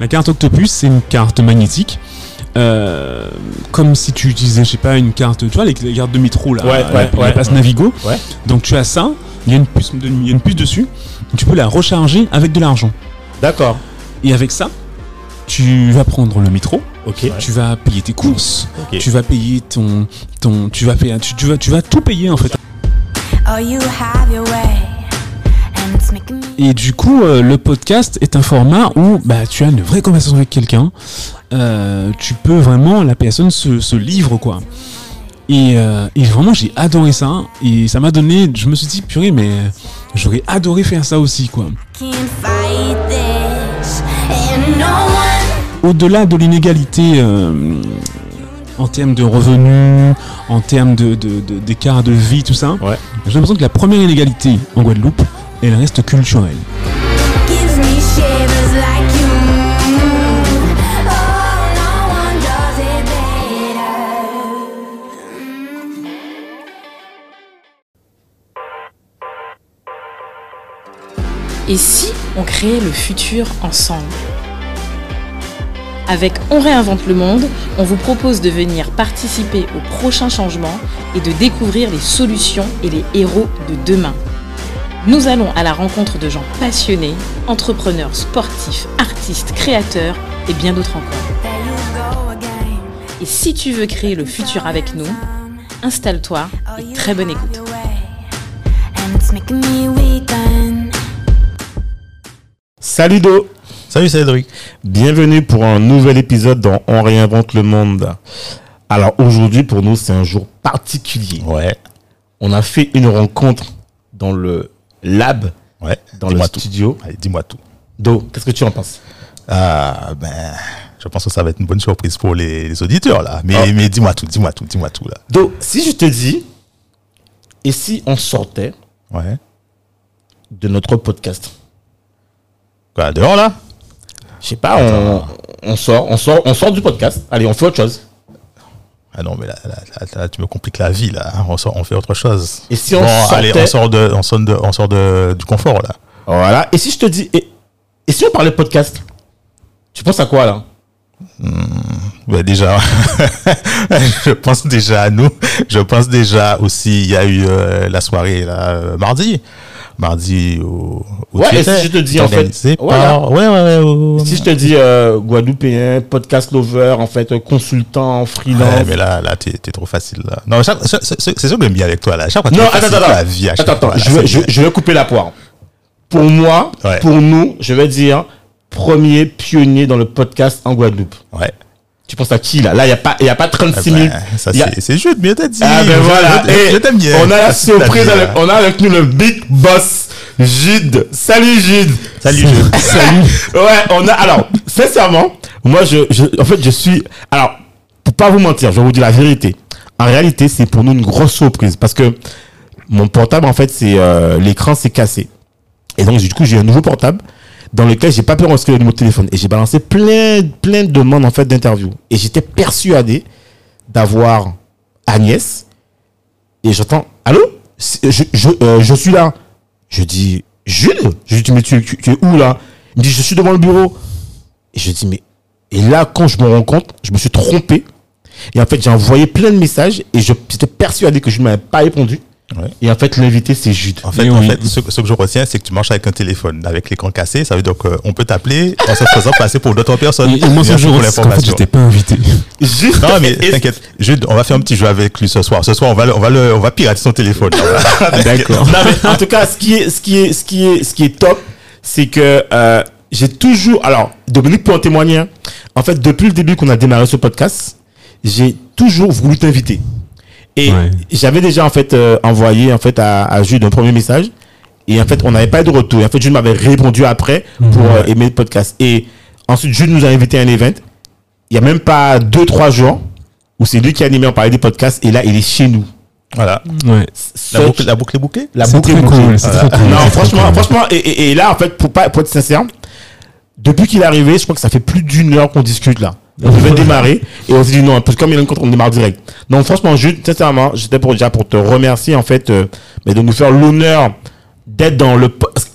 La carte Octopus, c'est une carte magnétique. Euh, comme si tu utilisais, je sais pas, une carte, tu vois, les, les cartes de métro là, Ouais, ouais, la, ouais. la passe Navigo. Ouais. Donc tu as ça, il y a une puce, de- il y a une puce dessus. Tu peux la recharger avec de l'argent. D'accord. Et avec ça, tu vas prendre le métro, Ok. tu vas payer tes courses, tu vas payer ton, ton, tu vas payer, tu, tu vas, tu vas tout payer en fait. Oh, you have your way, Et du coup, euh, le podcast est un format où bah, tu as une vraie conversation avec quelqu'un. Euh, tu peux vraiment, la personne se, se livre quoi. Et, euh, et vraiment, j'ai adoré ça. Et ça m'a donné, je me suis dit, purée, mais j'aurais adoré faire ça aussi quoi. Au-delà de l'inégalité euh, en termes de revenus, en termes de, de, de- d'écart de vie, tout ça, Ouais. j'ai l'impression que la première inégalité en Guadeloupe, elle reste you. Oh. Et si on créait le futur ensemble? Avec On réinvente le monde, on vous propose de venir participer aux prochains changements et de découvrir les solutions et les héros de demain. Nous allons à la rencontre de gens passionnés, entrepreneurs, sportifs, artistes, créateurs et bien d'autres encore. Et si tu veux créer le futur avec nous, installe-toi et très bonne écoute. Salut Do. Salut Cédric. Bienvenue pour un nouvel épisode dans On réinvente le monde. Alors aujourd'hui pour nous c'est un jour particulier. Ouais, On a fait une rencontre dans le lab, ouais. dans le tout. studio. Allez, dis-moi tout. Do, qu'est-ce que tu en penses? Ah, ben, je pense que ça va être une bonne surprise pour les, les auditeurs là. Mais, Ah. mais dis-moi tout, dis-moi tout, dis-moi tout là. Do, si je te dis, et si on sortait Ouais. de notre podcast? Quoi, dehors là? Je sais pas, on, on sort, on sort, on sort du podcast. Allez, on fait autre chose. Ah non, mais là, là, là, là, tu me compliques la vie là. On, sort, on fait autre chose. Et si on bon, sortait- allez, on sort, de, on sort, de, on sort de, du confort là. Voilà. Et si je te dis, et, et si on parlait podcast? Tu penses à quoi là? Ouais, déjà, je pense déjà à nous. Je pense déjà aussi, il y a eu euh, la soirée là, euh, mardi. Mardi au, au Ouais, et si je te dis, en fait, voilà. ouais, ouais, ouais, Si je te dis euh, Guadeloupéen, podcast lover, en fait, euh, consultant, freelance. Ouais, mais là, là, t'es, t'es trop facile, là. Non, c'est, ça que j'aime bien avec toi, là. Chaque fois, Non, attends, attends, la vie à attends, fois, attends, là, je vais, je, je vais couper la poire. Pour moi, pour nous, je vais dire premier pionnier dans le podcast en Guadeloupe. Ouais. Tu penses à qui là? Là, il n'y a, pas- y a pas 36 Eh 000. ben, ça, Y a- c'est, juste, bien t'as dit. Ah ben Je- voilà, je, je t'aime bien. on a la surprise, avec, on a avec nous le big boss, Jude. Salut Jude. Salut, Jude. Salut. Ouais, on a, alors, sincèrement, moi, je, je, en fait, je suis, alors, pour pas vous mentir, je vais vous dire la vérité. En réalité, c'est pour nous une grosse surprise parce que mon portable, en fait, c'est, euh, l'écran s'est cassé. Et donc, du coup, j'ai un nouveau portable dans lequel j'ai pas pu enregistrer le numéro de téléphone. Et j'ai balancé plein, plein de demandes, en fait, d'interviews. Et j'étais persuadé d'avoir Agnès. Et j'entends, allô? Je, euh, je suis là. Je dis, Jules? Je lui dis, mais tu, tu, tu es où là? Il me dit, je suis devant le bureau. Et je dis, mais, et là, quand je me rends compte, je me suis trompé. Et en fait, j'ai envoyé plein de messages et j'étais persuadé que je ne m'avais pas répondu. Ouais. Et en fait, l'invité, c'est Jude. En fait, Mais en oui. fait ce, ce que je retiens, c'est que tu marches avec un téléphone, avec l'écran cassé. Ça veut dire qu'on peut t'appeler en se faisant passer pour d'autres personnes. Et, et moi, ce jour, qu'en fait, l'information. j'étais pas invité. Jude. Non, mais t'inquiète. Jude, on va faire un petit jeu avec lui ce soir. Ce soir, on va, le- on va, le, on va pirater son téléphone. D'accord. Non, mais en tout cas, ce qui est, ce qui est, ce qui est, ce qui est top, c'est que euh, j'ai toujours. Alors, Dominique peut en témoigner. hein. En fait, depuis le début qu'on a démarré ce podcast, j'ai toujours voulu t'inviter. Et Ouais. j'avais déjà en fait euh, envoyé en fait à, à Jude un premier message. Et en fait, on n'avait pas eu de retour. Et en fait, Jude m'avait répondu après pour euh, aimer le podcast. Et ensuite, Jude nous a invité à un event. Il y a même pas deux, trois jours où c'est lui qui a animé, on parlait des podcasts. Et là, il est chez nous. voilà. Ouais. La boucle, la boucle est bouclée? La boucle est bouclée. cool, cool. Non, franchement, cool. franchement, et, et- et là, en fait, pour, pas, pour être sincère, depuis qu'il est arrivé, je crois que ça fait plus d'une heure qu'on discute là. On devait démarrer et on s'est dit non, parce que comme il y a une contre, on démarre direct. Donc franchement, Jude, sincèrement, j'étais pour déjà pour te remercier en fait, euh, mais de nous faire l'honneur d'être dans le.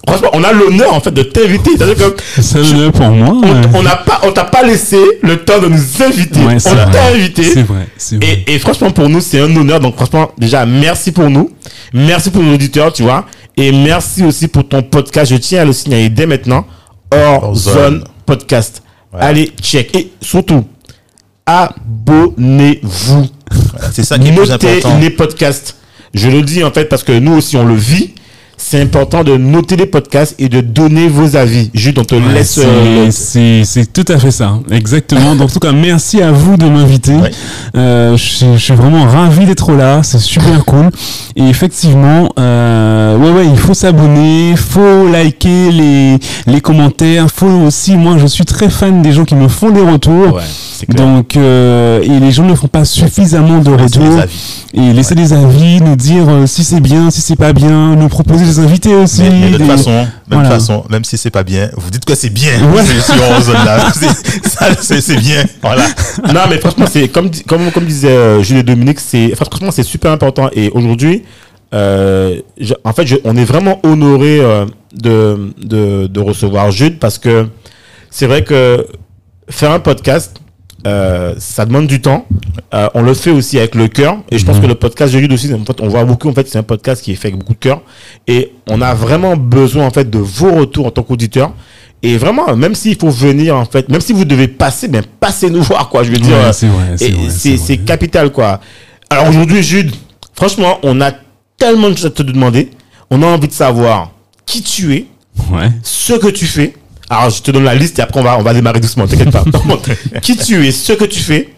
franchement, on a l'honneur en fait de t'inviter. C'est un honneur pour moi. on ouais. on n'a pas, on t'a pas laissé le temps de nous inviter. Ouais, on t'a invité. C'est vrai, c'est vrai. Et, et franchement, pour nous, c'est un honneur. Donc, franchement, déjà, merci pour nous. Merci pour nos auditeurs, tu vois. Et merci aussi pour ton podcast. Je tiens à le signaler dès maintenant. Hors Hors zone. zone. podcast. Ouais. Allez, check. Et surtout, abonnez-vous. C'est ça qui est plus Notez important. les podcasts. Je le dis en fait parce que nous aussi, on le vit. C'est important de noter les podcasts et de donner vos avis. Jude, on te Ouais, laisse. c'est- euh, c'est tout à fait ça, exactement. Donc, en tout cas, merci à vous de m'inviter. Ouais. Euh, je, suis- vraiment ravi d'être là, c'est super cool. Et effectivement, euh, ouais, ouais, il faut s'abonner, faut liker les, les commentaires, faut aussi, moi, je suis très fan des gens qui me font des retours. Ouais. Donc, euh, et les gens ne font pas suffisamment de retours. Et laisser des avis, nous dire euh, si c'est bien, si c'est pas bien, nous proposer des invités aussi. Mais, mais de toute des- façon, même Voilà. façon, même si c'est pas bien, vous dites que c'est bien. Ouais. C'est bien. Voilà. non, mais franchement, c'est comme, comme, comme disait euh, Jules et Dominique, c'est franchement c'est super important. Et aujourd'hui, euh, je- en fait, je- on est vraiment honoré euh, de, de, de recevoir Jules parce que c'est vrai que faire un podcast, euh, ça demande du temps. Euh, on le fait aussi avec le cœur. Et je pense Mhm. que le podcast de Jules aussi, en fait, on voit beaucoup. En fait, c'est un podcast qui est fait avec beaucoup de cœur. Et on a vraiment besoin en fait de vos retours en tant qu'auditeur. Et vraiment, même s'il faut venir en fait, même si vous devez passer, ben passez nous voir quoi. Je veux dire, Ouais, c'est capital quoi. Alors aujourd'hui, Jude, franchement, on a tellement de choses à te demander. On a envie de savoir qui tu es, Ouais. ce que tu fais. Alors je te donne la liste et après on va on va démarrer doucement. T'inquiète pas. qui tu es, ce que tu fais.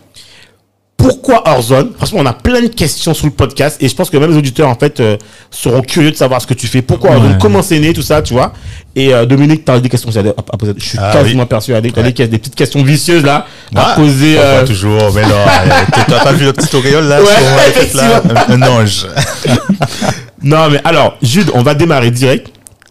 Pourquoi hors zone? Franchement, on a plein de questions sous le podcast et je pense que même les auditeurs en fait euh, seront curieux de savoir ce que tu fais. Pourquoi hors zone Ouais. Comment c'est né tout ça, tu vois Et euh, Dominique, t'as des questions à, poser. Je suis Ah, quasiment oui. persuadé. T'as Ouais. des, des petites questions vicieuses là à Ah, poser. euh, toujours, mais non, euh, t'as pas vu le petit auréole là Ouais, sur tête, là? un ange. Non, mais alors, Jude, on va démarrer direct.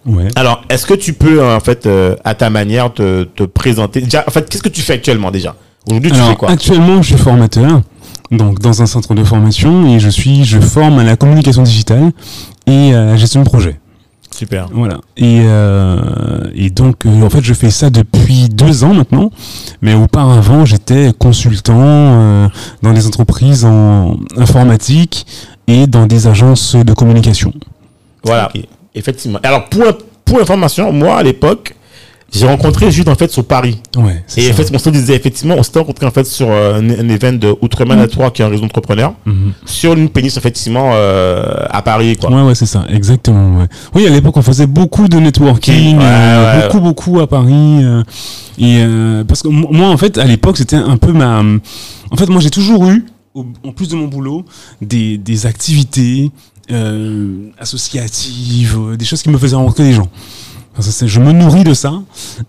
Ouais. Alors, est-ce que tu peux, euh, en fait, euh, à ta manière, te, te présenter? Déjà, en fait, qu'est-ce que tu fais actuellement déjà? Aujourd'hui, tu fais quoi? actuellement, je suis formateur, donc dans un centre de formation, et je suis, je forme à la communication digitale et à la gestion de projet. Super. Voilà. Et, euh, et donc, euh, en fait, je fais ça depuis deux ans maintenant. Mais auparavant, j'étais consultant euh, dans des entreprises en informatique et dans des agences de communication. Voilà. Effectivement. Alors, pour, pour information, moi, à l'époque, j'ai rencontré Jude, en fait, sur Paris. Ouais. Et en fait, on se disait, effectivement, on s'était rencontré, en fait, sur euh, un, un event de Outreman Network, qui est un réseau d'entrepreneurs, Mhm. sur une péninsule, effectivement, euh, à Paris, quoi. Ouais, ouais, c'est ça, exactement. Ouais. Oui, à l'époque, on faisait beaucoup de networking, Ouais, euh, beaucoup, beaucoup à Paris. et parce que mo- moi, en fait, à l'époque, c'était un peu ma. En fait, moi, j'ai toujours eu, en plus de mon boulot, des, des activités associatives, euh, des choses qui me faisaient rencontrer des gens. Enfin, ça, je me nourris de ça.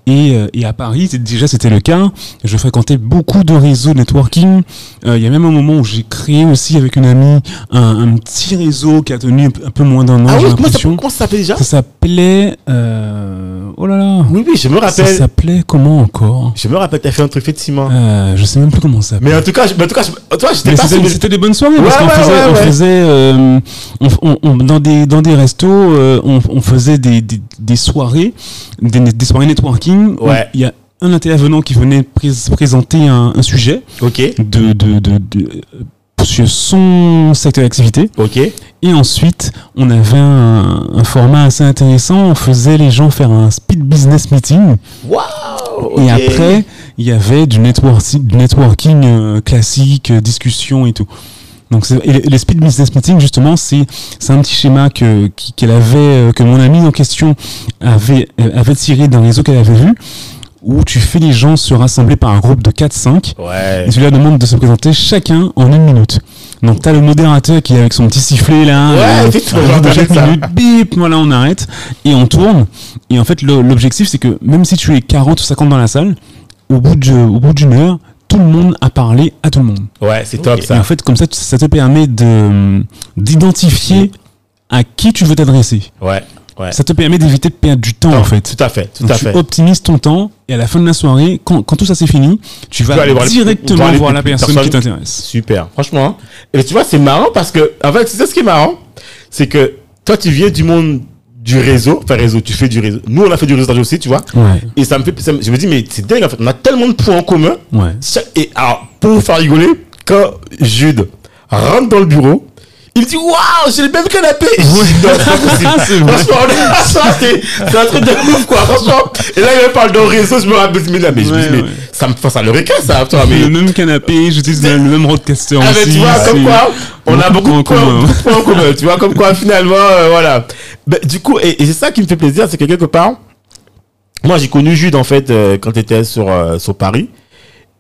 Et, euh, et à Paris, déjà, c'était le cas. Je fréquentais beaucoup de réseaux de networking. Euh, Il y a même un moment où j'ai créé aussi avec une amie un, un petit réseau qui a tenu un peu- moins d'un an, Ah oui, comment ça, comment ça s'appelle déjà? Ça s'appelait... Euh... Oh là là Oui, oui, je me Ça rappelle. s'appelait comment encore? Je me rappelle, t'as fait un truc, effectivement. euh, Je sais même plus comment ça s'appelle. Mais en tout cas, je- mais en tout cas, je- toi, j'étais Mais pas c'était sur- des bonnes soirées Ouais, parce qu'on ouais, faisait, ouais, on faisait euh, on, on- on- dans des dans des restos, on, on faisait des, des, des soirées, des, des soirées networking. Ouais. Il y a un intervenant qui venait prés- présenter un, un sujet Ok, de, de, de, de- sur son secteur d'activité. ok. Et ensuite, on avait un, un format assez intéressant. On faisait les gens faire un speed business meeting. Waouh Et après, il y avait du, networking, du networking euh, classique, euh, discussion et tout. Donc, les, speed business meetings, justement, c'est c'est un petit schéma que qu'elle avait, euh, que mon ami en question avait euh, avait tiré d'un réseau qu'elle avait vu, où tu fais les gens se rassembler par un groupe de 4-5 Ouais. et tu leur demandes de se présenter chacun en une minute. Donc t'as le modérateur qui est avec son petit sifflet là, Ouais, euh, de chaque minute, bip, voilà on arrête et on tourne. Et en fait l'objectif c'est que même si tu es 40 ou 50 dans la salle, au bout de au bout d'une heure, tout le monde a parlé à tout le monde. Ouais, c'est top Ok. Et ça. en fait comme ça tu- ça te permet de d'identifier à qui tu veux t'adresser. Ouais, ouais. Ça te permet d'éviter de perdre du temps en fait. Tout à fait, tout Donc à tu fait. optimises ton temps et à la fin de la soirée, quand, quand tout ça c'est fini, tu vas vas aller voir directement voir voir, les- la personne personnes qui t'intéresse. Super, franchement. Et tu vois, c'est marrant parce que, en fait, c'est ça ce qui est marrant. C'est que toi, tu viens du monde du réseau, enfin réseau, tu fais du réseau. Nous, on a fait du réseautage aussi, tu vois. Ouais. Et ça me fait, ça me- je me dis, mais c'est dingue, en fait. On a tellement de points en commun. Ouais. Et alors, pour vous faire rigoler, quand Jude rentre dans le bureau, il dit Waouh, j'ai le même canapé dis, Non, c'est pas possible. Franchement, c'est un truc de ouf, quoi. Franchement. Et là, il me parle d'un réseau, je me rappelle, mais là, mais je me dis, Ouais, mais ouais. ça me fait ça le requin, ça. Toi, mais, Le même canapé, j'utilise le même roadcaster ah, mais aussi. tu vois, comme quoi, on a beaucoup de points en commun. de. Tu vois, comme quoi, finalement, euh, voilà. Du coup, et, et c'est ça qui me fait plaisir, c'est que quelque part, moi, j'ai connu Jude, en fait, euh, quand tu étais sur, euh, sur Paris.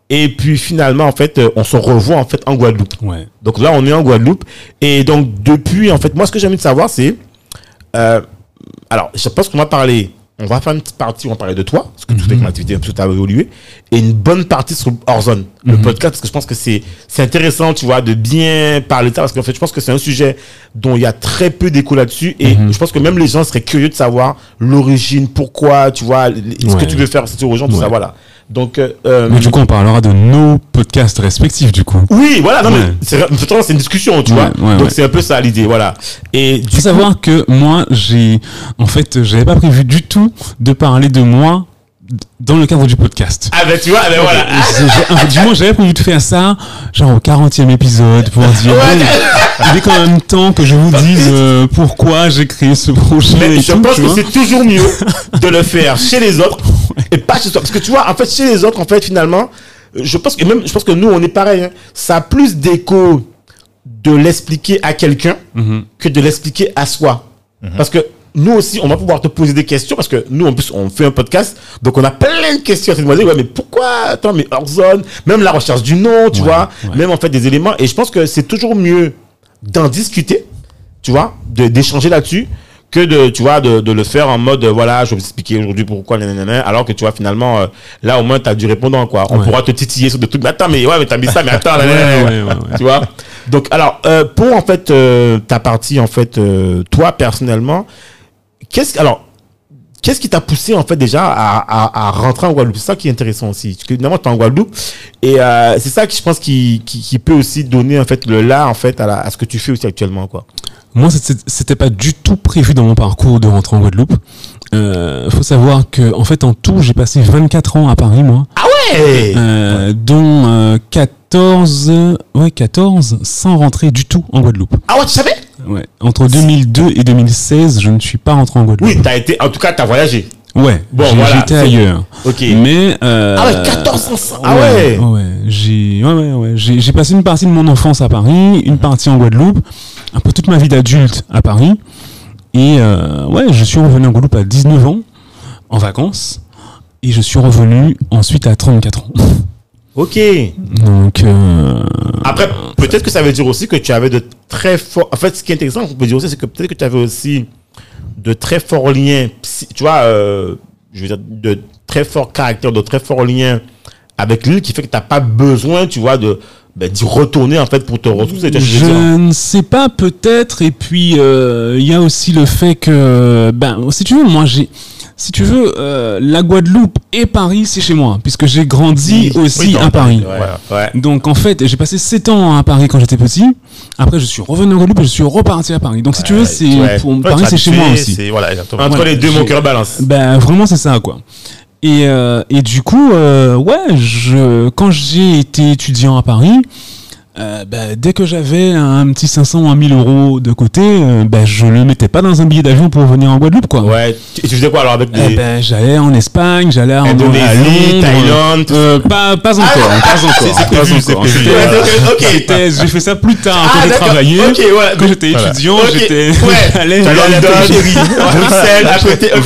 Et puis, finalement, en fait, euh, on se revoit, en fait, en Guadeloupe. Ouais. Donc là, on est en Guadeloupe. Et donc, depuis, en fait, moi, ce que j'ai envie de savoir, c'est. euh, alors, je pense qu'on va parler. On va faire une petite partie où on va parler de toi, parce que tout est ton activité, tout a évolué. Et une bonne partie sur Horzone, le podcast, parce que je pense que c'est c'est intéressant, tu vois, de bien parler de ça, parce qu'en fait, je pense que c'est un sujet dont il y a très peu d'écho là-dessus. Et je pense que même les gens seraient curieux de savoir l'origine, pourquoi, tu vois, ce Ouais. que tu veux faire, c'est aux gens, tout ça, voilà. Donc, euh, euh, Mais du coup, on parlera de nos podcasts respectifs, du coup. oui, voilà, non, Ouais. mais c'est une discussion, tu Ouais, vois. ouais, Donc c'est un peu ça l'idée, voilà. Et du faut savoir que moi, j'ai, en fait, j'avais pas prévu du tout de parler de moi dans le cadre du podcast. Ah ben tu vois, ben voilà. En fait, du moins, j'avais prévu de faire ça, genre au 40e épisode, pour dire, bon, il est quand même temps que je vous dise euh, pourquoi j'ai créé ce projet. Mais et je tout, pense que c'est toujours mieux de le faire chez les autres et pas chez toi. Parce que tu vois, en fait, chez les autres, en fait, finalement, je pense que même, je pense que nous, on est pareil. hein. Ça a plus d'écho de l'expliquer à quelqu'un Mhm. que de l'expliquer à soi. Parce que nous aussi, on va pouvoir te poser des questions parce que nous, en plus, on fait un podcast, donc on a plein de questions à te demander. Ouais, mais pourquoi Attends, mais hors zone, même la recherche du nom, tu Ouais, vois, ouais. même en fait des éléments. Et je pense que c'est toujours mieux d'en discuter, tu vois, de- d'échanger là-dessus que de, tu vois, de, de le faire en mode, voilà, je vais vous expliquer aujourd'hui pourquoi, nanana, alors que tu vois, finalement, euh, là, au moins, tu as du répondant, quoi. On Ouais. pourra te titiller sur des trucs, mais attends, mais ouais, mais t'as mis ça, mais attends, nanana, ouais, tu vois? Donc, alors, euh, pour, en fait, euh, ta partie, en fait, euh, toi, personnellement, qu'est-ce que, alors, qu'est-ce qui t'a poussé, en fait, déjà, à, à, à rentrer en Guadeloupe? C'est ça qui est intéressant aussi. Parce que, évidemment, t'es en Guadeloupe, et euh, c'est ça qui, je pense, qui, qui, qui peut aussi donner, en fait, le là, en fait, à, la- à ce que tu fais aussi actuellement, quoi. Moi, c'était- pas du tout prévu dans mon parcours de rentrer en Guadeloupe. Euh, faut savoir que, en fait, en tout, j'ai passé 24 ans à Paris, moi, Hey euh, dont euh, 14, ouais, 14 sans rentrer du tout en Guadeloupe. Ah ouais, tu savais? Ouais. Entre 2002 et 2016, je ne suis pas rentré en Guadeloupe. Oui, t'as été, en tout cas, t'as voyagé. Ouais. Bon, voilà, J'étais ailleurs. Ok. Mais euh, Ah ouais, 14 sans- ah ouais. ouais, ouais, j'ai ouais, ouais, ouais. passé une partie de mon enfance à Paris, une partie en Guadeloupe, un peu toute ma vie d'adulte à Paris. Et euh, ouais, je suis revenu en Guadeloupe à 19 ans, en vacances, et je suis revenu ensuite à 34 ans. Ok. Donc, euh, Après, peut-être que ça veut dire aussi que tu avais de très forts. En fait, ce qui est intéressant, on peut dire aussi, c'est que peut-être que tu avais aussi de très forts liens, tu vois, euh, je veux dire, de très forts caractères, de très forts liens avec l'île qui fait que tu n'as pas besoin, tu vois, de ben, d'y retourner en fait pour te que je. Je ne sais pas, peut-être. Et puis, euh, il y a aussi le fait que, ben, si tu veux, moi, j'ai, si tu veux, euh, la Guadeloupe et Paris, c'est chez moi, puisque j'ai grandi Oui, aussi oui, à Paris. Ouais. ouais. Donc, en fait, j'ai passé 7 ans à Paris quand j'étais petit. Après, je suis revenu en Guadeloupe et je suis reparti à Paris. Donc, si tu veux, c'est, ouais. pour, Ouais, Paris, c'est chez moi aussi. Voilà. Entre les deux, mon cœur balance. Ben vraiment c'est ça quoi. Et, euh, et du coup euh, ouais je quand j'ai été étudiant à Paris euh, ben, dès que j'avais un petit 500 ou un 1000 euros de côté euh, ben je le mettais pas dans un billet d'avion pour venir en Guadeloupe quoi. Ouais. Tu, tu faisais quoi alors avec Eh des. ben j'allais en Espagne j'allais en Indonésie, Thaïlande, euh, pas pas encore pas encore c'est- encore. C'était- j'ai fait ça plus tard Ah, quand j'ai travaillé quand j'étais étudiant j'étais T'allais à Londres, Bruxelles, à côté, ok.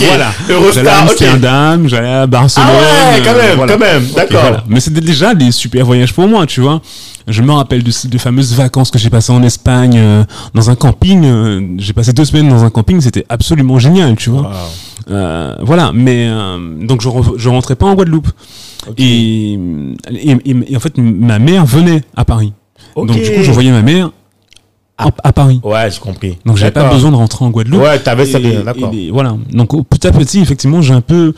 j'allais à. Amsterdam j'allais à Barcelone Ah ouais, quand euh, même, voilà. quand même, d'accord. Mais c'était déjà des super voyages pour moi, tu vois. Je me rappelle de fameuses vacances que j'ai passées en Espagne, euh, dans un camping. euh, j'ai passé deux semaines dans un camping, c'était absolument génial, tu vois. Euh, voilà, mais euh, donc je, re- je rentrais pas en Guadeloupe. Et, et, et- et en fait, ma mère venait à Paris. Donc du coup, je voyais ma mère à, à Paris. Ouais, j'ai compris. Donc j'avais pas besoin de rentrer en Guadeloupe. Ouais, t'avais ça bien, d'accord. voilà. Donc petit à petit, effectivement, j'ai un peu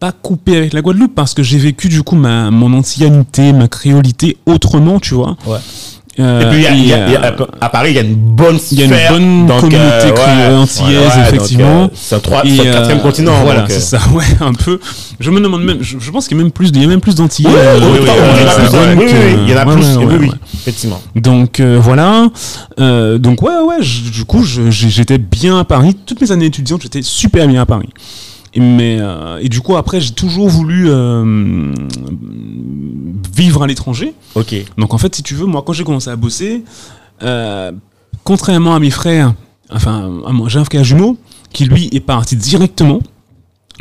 pas coupé avec la Guadeloupe parce que j'ai vécu du coup ma mon antillanité, ma créolité autrement, tu vois. Ouais. Euh, Et puis, il y a- il y a- il y a- euh, à Paris, il y a une bonne il y a une bonne donc, communauté euh, créole ouais, antillaise, ouais, ouais, effectivement. euh, C'est un le quatrième euh, continent. Voilà, euh, c'est ça, ouais, un peu. Je me demande même, je, je pense qu'il y a même plus, il y a même plus d'Antillais. Oui, euh, oui, oui, euh, oui, à il y en a plus, oui, oui, effectivement. Donc euh, voilà. Euh, donc ouais, ouais. je- du coup, j'étais bien à Paris. Toutes mes années étudiantes, j'étais super bien à Paris. Et, mais euh, et du coup, après, j'ai toujours voulu euh, vivre à l'étranger. Ok. Donc en fait, si tu veux, moi, quand j'ai commencé à bosser, euh, contrairement à mes frères, enfin, à moi, j'ai un frère jumeau qui lui est parti directement.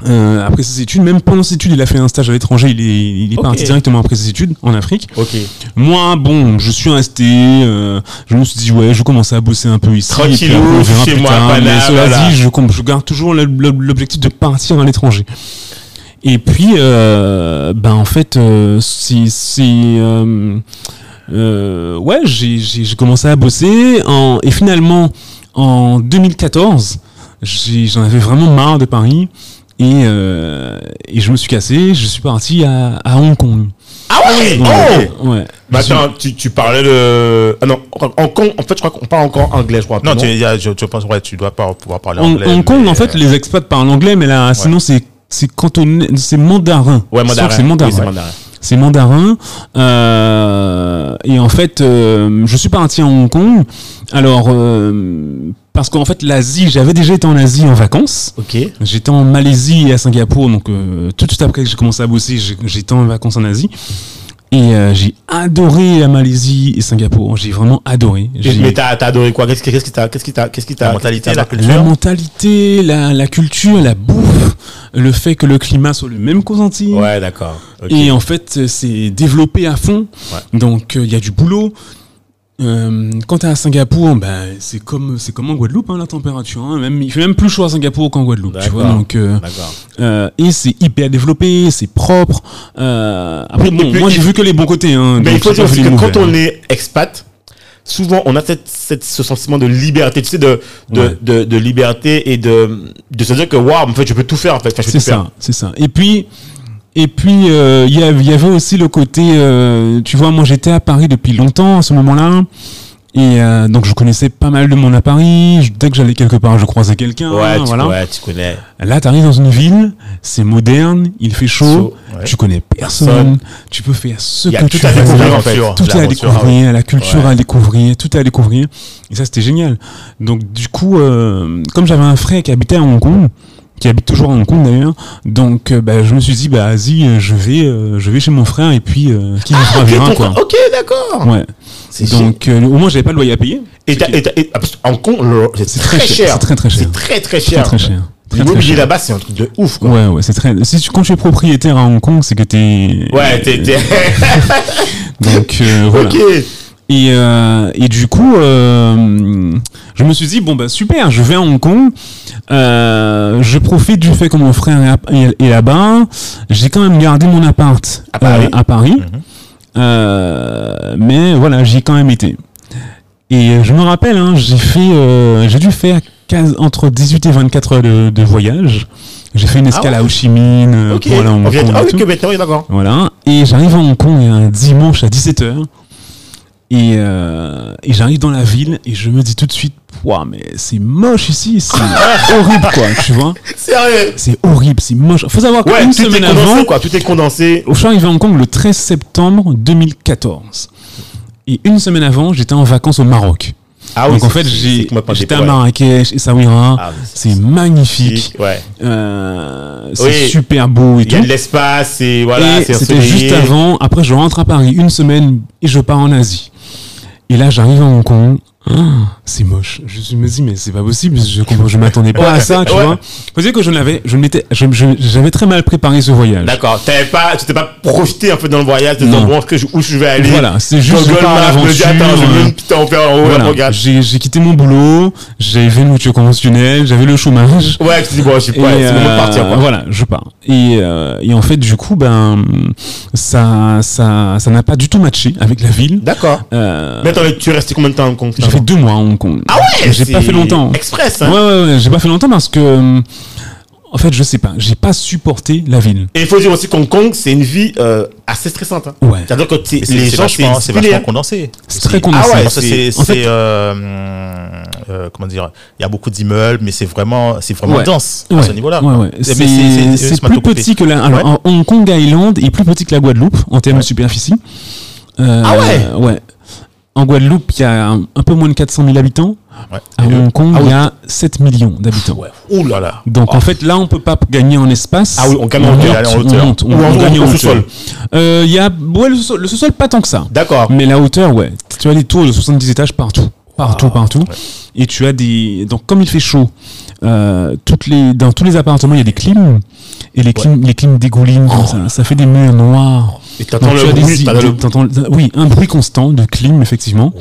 Euh, après ses études, même pendant ses études, il a fait un stage à l'étranger. Il est, il est Ok. parti directement après ses études en Afrique. Ok. Moi, bon, je suis resté. euh, je me suis dit, ouais, je commence à bosser un peu ici. Tranquillou, on verra chez plus moi, tard. Mais cela voilà. dit, je, garde toujours l'objectif de partir à l'étranger. Et puis, euh, ben en fait, euh, c'est, c'est, euh, euh, ouais, j'ai, j'ai, j'ai commencé à bosser en, et finalement, en 2014, j'ai, j'en avais vraiment marre de Paris et, euh, et je me suis cassé. Je suis parti à, à Hong Kong. Ah ouais, Ouais, oh ouais. Suis- attends, tu, tu parlais de... Ah non, Hong Kong, en fait, je crois qu'on parle encore anglais, je crois. Non, tu, il y a- je, je pense, ouais, tu dois pas pouvoir parler Hong, anglais. Hong Kong, mais, en fait, euh, les expats parlent anglais, mais là, sinon, c'est c'est cantonais, c'est mandarin. Ouais, mandarin. C'est mandarin. Oui, c'est mandarin. C'est mandarin. Euh, et en fait, euh, je suis parti à Hong Kong. Alors, euh, parce qu'en fait, l'Asie, j'avais déjà été en Asie en vacances. Ok. J'étais en Malaisie et à Singapour, donc euh, tout de suite après que j'ai commencé à bosser, j'ai- j'étais en vacances en Asie. Et euh, j'ai adoré la Malaisie et Singapour. J'ai vraiment adoré. J'ai- Mais t'as t'as adoré quoi? Qu'est-ce qui t'a... Qu'est-ce qui t'a... Qu'est-ce qui t'a... La mentalité, la culture. La mentalité, la, la culture, la bouffe, le fait que le climat soit le même qu'aux Antilles. Ouais, d'accord. Et en fait, c'est développé à fond. Ouais. Donc, euh, il y a du boulot. Euh, quand t'es à Singapour, ben, c'est comme, c'est comme en Guadeloupe, hein, la température. hein. Même, il fait même plus chaud à Singapour qu'en Guadeloupe. Tu vois, donc, euh, euh, et c'est hyper développé, c'est propre. Euh, après, bon, moi, j'ai vu que les bons côtés. Hein, Mais il faut dire que quand on est expat, souvent on a cette, cette- ce sentiment de liberté, tu sais, de, de, Ouais. de, de liberté et de, de se dire que waouh, en fait, je peux tout faire, en fait. Enfin, je peux C'est ça, c'est ça. Et puis, et puis, euh, il y, avait- il y avait aussi le côté, euh, tu vois, moi j'étais à Paris depuis longtemps à ce moment-là, et euh, donc je connaissais pas mal de monde à Paris. Je- dès que j'allais quelque part, je croisais quelqu'un. Ouais, tu, voilà. ouais, tu connais. Là, t'arrives dans une ville, c'est moderne, il fait chaud, Chaud, ouais. tu connais personne, Personne. tu peux faire ce y que tout tu à veux. découvrir, en fait. Tout est à découvrir, la culture Ouais. à découvrir, tout est à découvrir. Et ça, c'était génial. Donc, du coup, euh, comme j'avais un frère qui habitait à Hong Kong, qui habite toujours à Hong Kong d'ailleurs, donc euh, bah, je me suis dit, bah, vas-y, euh, je vais, euh, je vais chez mon frère et puis euh, qui me fera Ok, verra, ton quoi. frère- ok, d'accord. Ouais. Donc, euh, au moins, j'avais pas le loyer à payer. Et t'as- et t'as- et- ah, Hong Kong, le- c'est très, très cher, cher. c'est très, très cher. C'est très, très Très, cher. très cher. Très, très L'immobilier cher. là-bas, c'est un truc de ouf, quoi. Ouais, ouais, c'est très. Si tu, quand tu es propriétaire à Hong Kong, c'est que t'es. Ouais, t'es, t'es- Donc voilà. ok. Et, et du coup, je me suis dit bon bah super, je vais à Hong Kong. Euh, je profite du fait que mon frère est, là-bas. J'ai quand même gardé mon appart À Paris. euh, à Paris. Mhm. Euh, mais voilà, j'y ai quand même été. Et je me rappelle, hein, j'ai fait, euh, j'ai dû faire 15 entre 18 et 24 heures de, de voyage. J'ai fait une escale ouais. à Ho Chi Minh euh, Ok. pour aller à Hong Kong. Ah et oui, que maintenant, oui, d'accord. Voilà. Et j'arrive à Hong Kong un dimanche à 17h. Et, euh, et j'arrive dans la ville et je me dis tout de suite, Ouah, mais c'est moche ici, c'est horrible quoi, tu vois. Sérieux. C'est horrible, c'est moche. Faut savoir qu'une tout semaine condensé, avant, quoi. Tout est condensé. je suis arrivé à Hong Kong le 13 septembre 2014. Et une semaine avant, j'étais en vacances au Maroc. Ah Donc en fait, j'étais à. Marrakech et Saouira. Ah, c'est magnifique. Ouais. Euh, c'est Oui. super beau et Il y a tout. de l'espace et voilà, c'était juste avant. Après, je rentre à Paris une semaine et je pars en Asie. Et là, j'arrive à Hong Kong. Ah, c'est moche. Je me dis, mais c'est pas possible. Je je m'attendais pas à ça, tu ouais. vois. Faut dire que je n'avais, je m'étais, je- je- j'avais très mal préparé ce voyage. D'accord. T'avais pas, tu t'es pas projeté en fait dans le voyage, de bon, je- où je vais aller. Voilà, c'est juste je Google Maps me dit, attends, je vais une petite en faire en haut, Voilà. regarde. J'ai, j'ai quitté mon boulot. J'avais une voiture conventionnelle. J'avais le chômage. Ouais, tu te dis bon, je sais Et, pas, c'est le moment de euh, partir quoi. Voilà, je pars. Et, euh, et en fait, du coup, ben, ça, ça, ça n'a pas du tout matché avec la ville. D'accord. Euh, Mais attends, tu es resté combien de temps Kong j'ai fait deux mois à Hong Kong. Ah ouais J'ai pas fait longtemps. Express, Ouais, hein. ouais, ouais, j'ai pas fait longtemps parce que, euh, En fait, je sais pas. J'ai pas supporté la ville. Et il faut dire aussi qu'Hong Kong, c'est une vie euh, assez stressante. hein. Ouais. C'est-à-dire que c'est- les c'est gens, c'est vachement, vachement condensé. C'est très condensé. Ah ouais, c'est- c'est, en fait- c'est, euh, euh, comment dire, il y a beaucoup d'immeubles, mais c'est vraiment, c'est vraiment Ouais. dense à Ouais, ce niveau-là. ouais, ouais. Mais C'est plus petit que la. Alors, Ouais. Hong Kong Island est plus petit que la Guadeloupe en termes de superficie. Euh, Ah ouais? Ouais. En Guadeloupe, il y a un, un peu moins de 400 000 habitants. Ouais. À Hong Kong, ah il oui. y a 7 millions d'habitants. Ouh là là. Donc en fait, là, on peut pas gagner en espace. Ah oui, on gagne en hauteur. on on, on gagne en sous-sol. Euh, Il y a ouais, le sous-sol, le sous-sol, pas tant que ça. D'accord. Mais la hauteur, ouais. Tu as des tours de 70 étages partout. Partout, partout. Et tu as des. Donc, comme il fait chaud, euh, toutes les... dans tous les appartements, il y a des clims. Et les clims, les clims dégoulinent comme ça. Ça fait des murs noirs. Et t'entends le as des- le- oui, un bruit constant de clim, effectivement.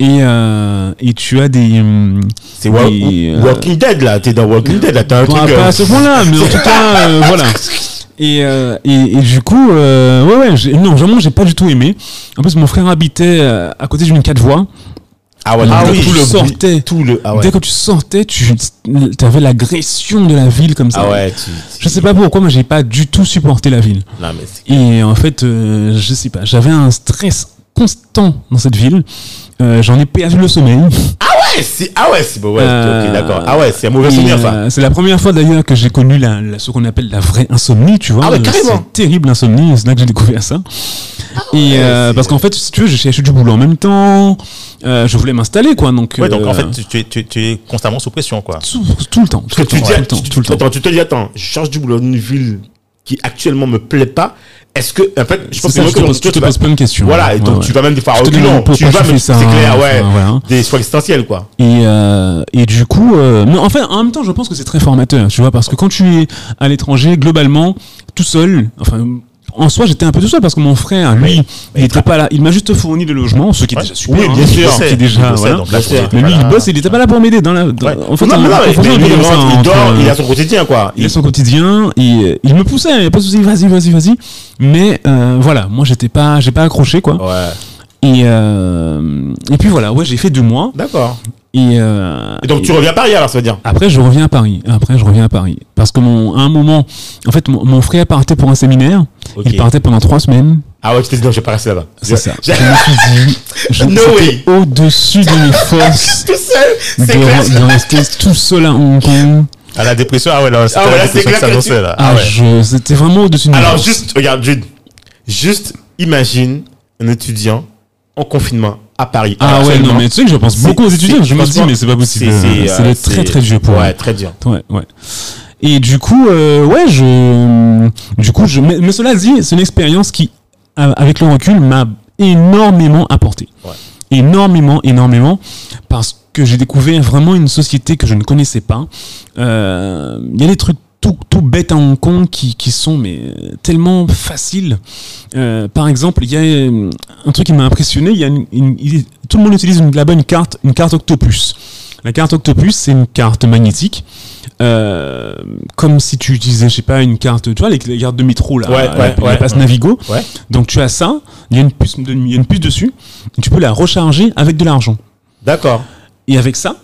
Et, euh, et tu as des. hum, C'est Wa- euh, Walking Dead là, t'es dans Walking Dead là, t'as un Bon, truc. pas euh, à ce point-là, mais en tout cas, voilà. Et, euh, et, et du coup, euh, ouais, ouais, non, vraiment, j'ai pas du tout aimé. En plus, mon frère habitait à côté d'une quatre voies. Ah ouais, Ah tout oui, le tu sortais. tout le. Ah ouais. Dès que tu sortais, tu avais l'agression de la ville comme ça. Ah ouais, tu- Je sais pas pourquoi, mais j'ai pas du tout supporté la ville. Non mais c'est- Et en fait, euh, je sais pas, j'avais un stress constant dans cette ville. Euh, J'en ai perdu le sommeil. Ouais, c'est ah ouais, c'est bon, ouais, Euh, d'accord. Ah ouais, c'est un mauvais Et, souvenir ça. euh, c'est la première fois d'ailleurs que j'ai connu la, la- ce qu'on appelle la vraie insomnie, tu vois. Ah ouais, carrément. C'est terrible l'insomnie, c'est là que j'ai découvert ça. et euh, c'est- parce qu'en fait, si tu veux, je cherchais du boulot en même temps. Euh, je voulais m'installer, quoi. Donc, Ouais, donc en euh, fait, tu, tu, tu, es constamment sous pression, quoi. tout, tout le temps, tout Parce que le tu temps, dis, tout temps, tu- tout le temps. attends, tu te dis attends, je cherche du boulot dans une ville qui actuellement me plaît pas. Est-ce que en fait, je pense ça, que je te pose- tu te poses plein de questions. Voilà, et Ouais, donc ouais. tu vas même des fois Je te pourquoi Tu vas même, c'est clair, ouais. enfin. Des choix existentiels quoi. Et, euh, et du coup, euh, mais enfin, en même temps, je pense que c'est très formateur, tu vois, parce que quand tu es à l'étranger, globalement, tout seul, enfin, en soi, j'étais un peu tout seul parce que mon frère, lui, il était pas là. Il m'a juste fourni le logement, ce qui est déjà super. Oui, hein, bien sûr. qui est déjà. Mais lui, il bosse, il était pas là pour m'aider dans la. En fait, il, dort, il a son quotidien quoi. il a son quotidien il me poussait, il y a pas de souci, vas-y, vas-y, vas-y. Mais euh, voilà, moi j'étais pas, j'ai pas accroché quoi. Ouais, Et euh, et puis voilà, ouais, j'ai fait deux mois d'accord. et, euh, Et donc tu reviens à Paris alors, ça veut dire après, je reviens à Paris. Après, je reviens à Paris. Parce que mon, à un moment, en fait, mon, mon frère partait pour un séminaire. Il partait pendant trois semaines. Ah ouais, tu t'es dit non, je vais pas rester là-bas. C'est ça. Je me suis dit, je, No au-dessus de mes forces Tout seul, de, c'est clair. de rester tout seul à Hong Kong. À la dépression, ah ouais, là, c'était Ah ouais, là, c'est clair que s'annonçait, tu- là. Ah, Ah ouais. je, c'était vraiment au-dessus de mes Alors forces. juste, regarde Jude, juste imagine un étudiant en confinement à Paris. Ah ouais, non, mais tu sais que je pense c'est- beaucoup aux étudiants. Je me dis, mais c'est pas possible. c'est- C'est euh, le très très dur pour eux. Ouais, très dur. Ouais, ouais. Et du coup, euh, ouais, je, du coup, je, mais, mais cela dit, c'est une expérience qui, a- avec le recul, m'a énormément apporté. Ouais. Énormément, énormément, parce que j'ai découvert vraiment une société que je ne connaissais pas. Euh, Il y a des trucs tout, tout bêtes à Hong Kong qui, qui sont mais euh, tellement faciles. Euh, par exemple, il y a euh, un truc qui m'a impressionné. Il y a une, une- il- tout le monde utilise là-bas une carte, une carte Octopus. La carte Octopus, c'est une carte magnétique. Euh, comme si tu utilisais, je sais pas, une carte, tu vois, les, les cartes de métro, là, Ouais, la, ouais, la ouais. passe Navigo. Donc tu as ça, il y a une puce, il y a une puce dessus, et tu peux la recharger avec de l'argent. D'accord. Et avec ça,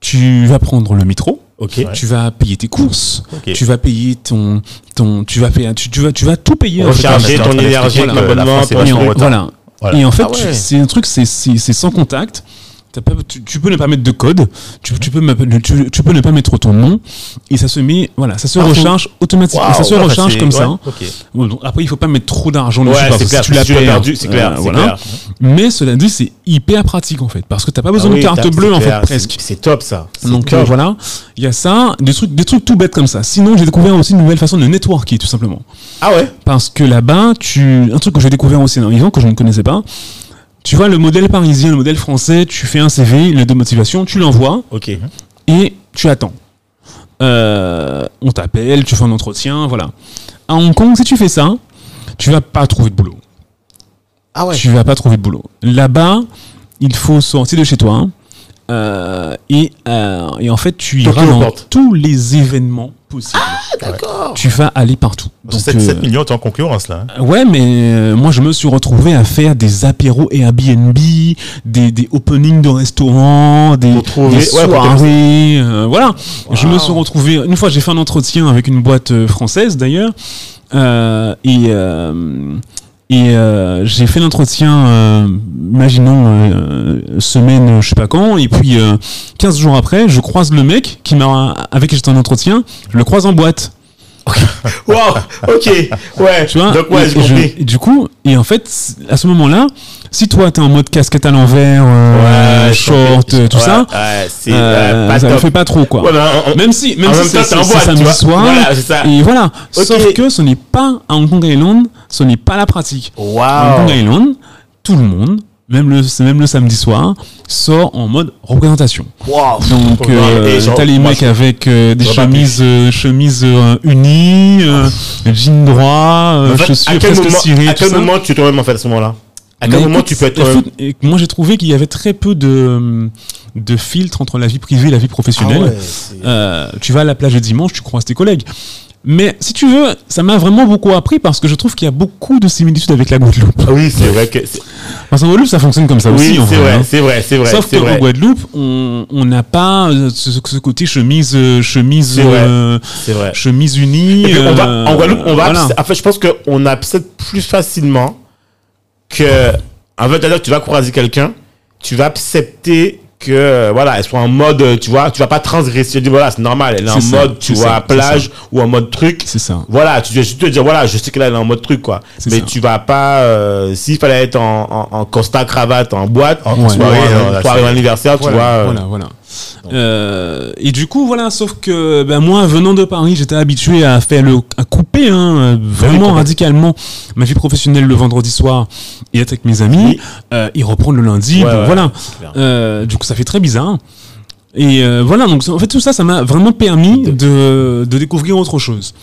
tu vas prendre le métro, Ok. tu vas payer tes courses, Ok. tu vas payer ton, ton, tu vas payer, tu, tu vas, tu vas tout payer. Recharger en fait, ton énergie, voilà. ton abonnement, voilà. Voilà. Et en fait, Ah ouais. c'est un truc, c'est c'est- c'est sans contact. Pas- tu, tu peux ne pas mettre de code, tu, tu peux, me- tu, tu peux ne pas mettre ton nom, et ça se met, voilà, ça se recharge automatiquement. ça se recharge comme ça. Bon, donc après, il faut pas mettre trop d'argent dessus Ouais, parce c'est que clair. si tu l'as perdu, c'est clair, euh, voilà. clair. Mais cela dit, c'est hyper pratique en fait, parce que t'as pas besoin Ah de carte bleue en fait presque. c'est- top ça. Donc top. euh, voilà, il y a ça, des trucs, des trucs tout bêtes comme ça. Sinon, j'ai découvert aussi une nouvelle façon de networker tout simplement. Ah ouais? Parce que là-bas, tu, un truc que j'ai découvert aussi en vivant que je ne connaissais pas. Tu vois le modèle parisien, le modèle français, tu fais un CV, le de motivation, tu l'envoies Ok. et tu attends. Euh, on t'appelle, tu fais un entretien, voilà. À Hong Kong, si tu fais ça, tu vas pas trouver de boulot. Ah ouais. Tu vas pas trouver de boulot. Là-bas, il faut sortir de chez toi, Euh, et, euh, et en fait, tu iras dans porte. tous les événements possibles. D'accord. Tu vas aller partout. Donc, 7, euh, 7 millions, t'es en concurrence là. hein. Ouais, mais euh, moi je me suis retrouvé à faire des apéros Airbnb, des, des openings de restaurants, des, des ouais, soirées, euh, voilà. Je me suis retrouvé une fois j'ai fait un entretien avec une boîte euh, française d'ailleurs, euh, et euh, et euh, j'ai fait l'entretien, euh, imaginons euh, semaine, je sais pas quand, et puis euh, 15 jours après, je croise le mec qui m'a avec qui j'étais en entretien, je le croise en boîte. Wow, ok, ouais. Tu vois Donc, ouais, et- je- et du coup, et en fait, à ce moment-là, si toi t'es en mode casquette à l'envers, euh, Ouais, short, euh, tout compris. ça, Ouais, ouais, euh, pas ça top. fait pas trop quoi. Ouais, mais on- on- Même si, même si c'est samedi soir, Voilà, ça. et voilà. Sauf que ce n'est pas à Hong Kong Island, ce n'est pas la pratique. À Hong Waouh. Kong Island, tout le monde, même le, c'est même le samedi soir, sort en mode représentation. Waouh. Donc, euh, t'as les mecs avec euh, des pas chemises, euh, chemises euh, unies, euh, jeans droits, euh, En fait, chaussures à quel presque moment, cirées, à quel ça. moment tu es toi-même en fait à ce moment-là? À quel Mais moment écoute, tu peux être Moi, j'ai trouvé qu'il y avait très peu de, de filtres entre la vie privée et la vie professionnelle. Ah ouais, Euh, tu vas à la plage le dimanche, tu croises tes collègues. Mais si tu veux, ça m'a vraiment beaucoup appris parce que je trouve qu'il y a beaucoup de similitudes avec la Guadeloupe. Ah Oui, c'est vrai que. Parce qu'en Guadeloupe, ça fonctionne comme ça aussi. Oui, en c'est vrai, hein. c'est vrai, c'est vrai. Sauf qu'en. Guadeloupe, on n'a pas euh, ce, ce côté chemise, euh, chemise, euh, vrai. chemise unie. Et puis, on va, en Guadeloupe, on va. voilà. En fait, je pense qu'on accepte plus facilement que. En fait, d'ailleurs, tu vas croiser quelqu'un, tu vas accepter que, euh, voilà, elle soit en mode, euh, tu vois, tu vas pas transgresser. Voilà, c'est normal, elle est en ça, mode, tu vois, ça, plage ou en mode truc. C'est ça. Voilà, tu dois juste te dire, voilà, je sais qu'elle est en mode truc, quoi. Mais ça. tu vas pas, euh, s'il fallait être en, en, en costard cravate, en boîte, En pour soirée, là, un anniversaire, tu vois. euh, voilà, voilà. Euh, et du coup, voilà, sauf que ben, moi, venant de Paris, j'étais habitué à faire le, à couper hein, vraiment radicalement ma vie professionnelle le vendredi soir et être avec mes amis, euh, et reprendre le lundi. Ouais, ouais, voilà. Euh, du coup, ça fait très bizarre. Et euh, voilà, donc en fait, tout ça, ça m'a vraiment permis de, de découvrir autre chose.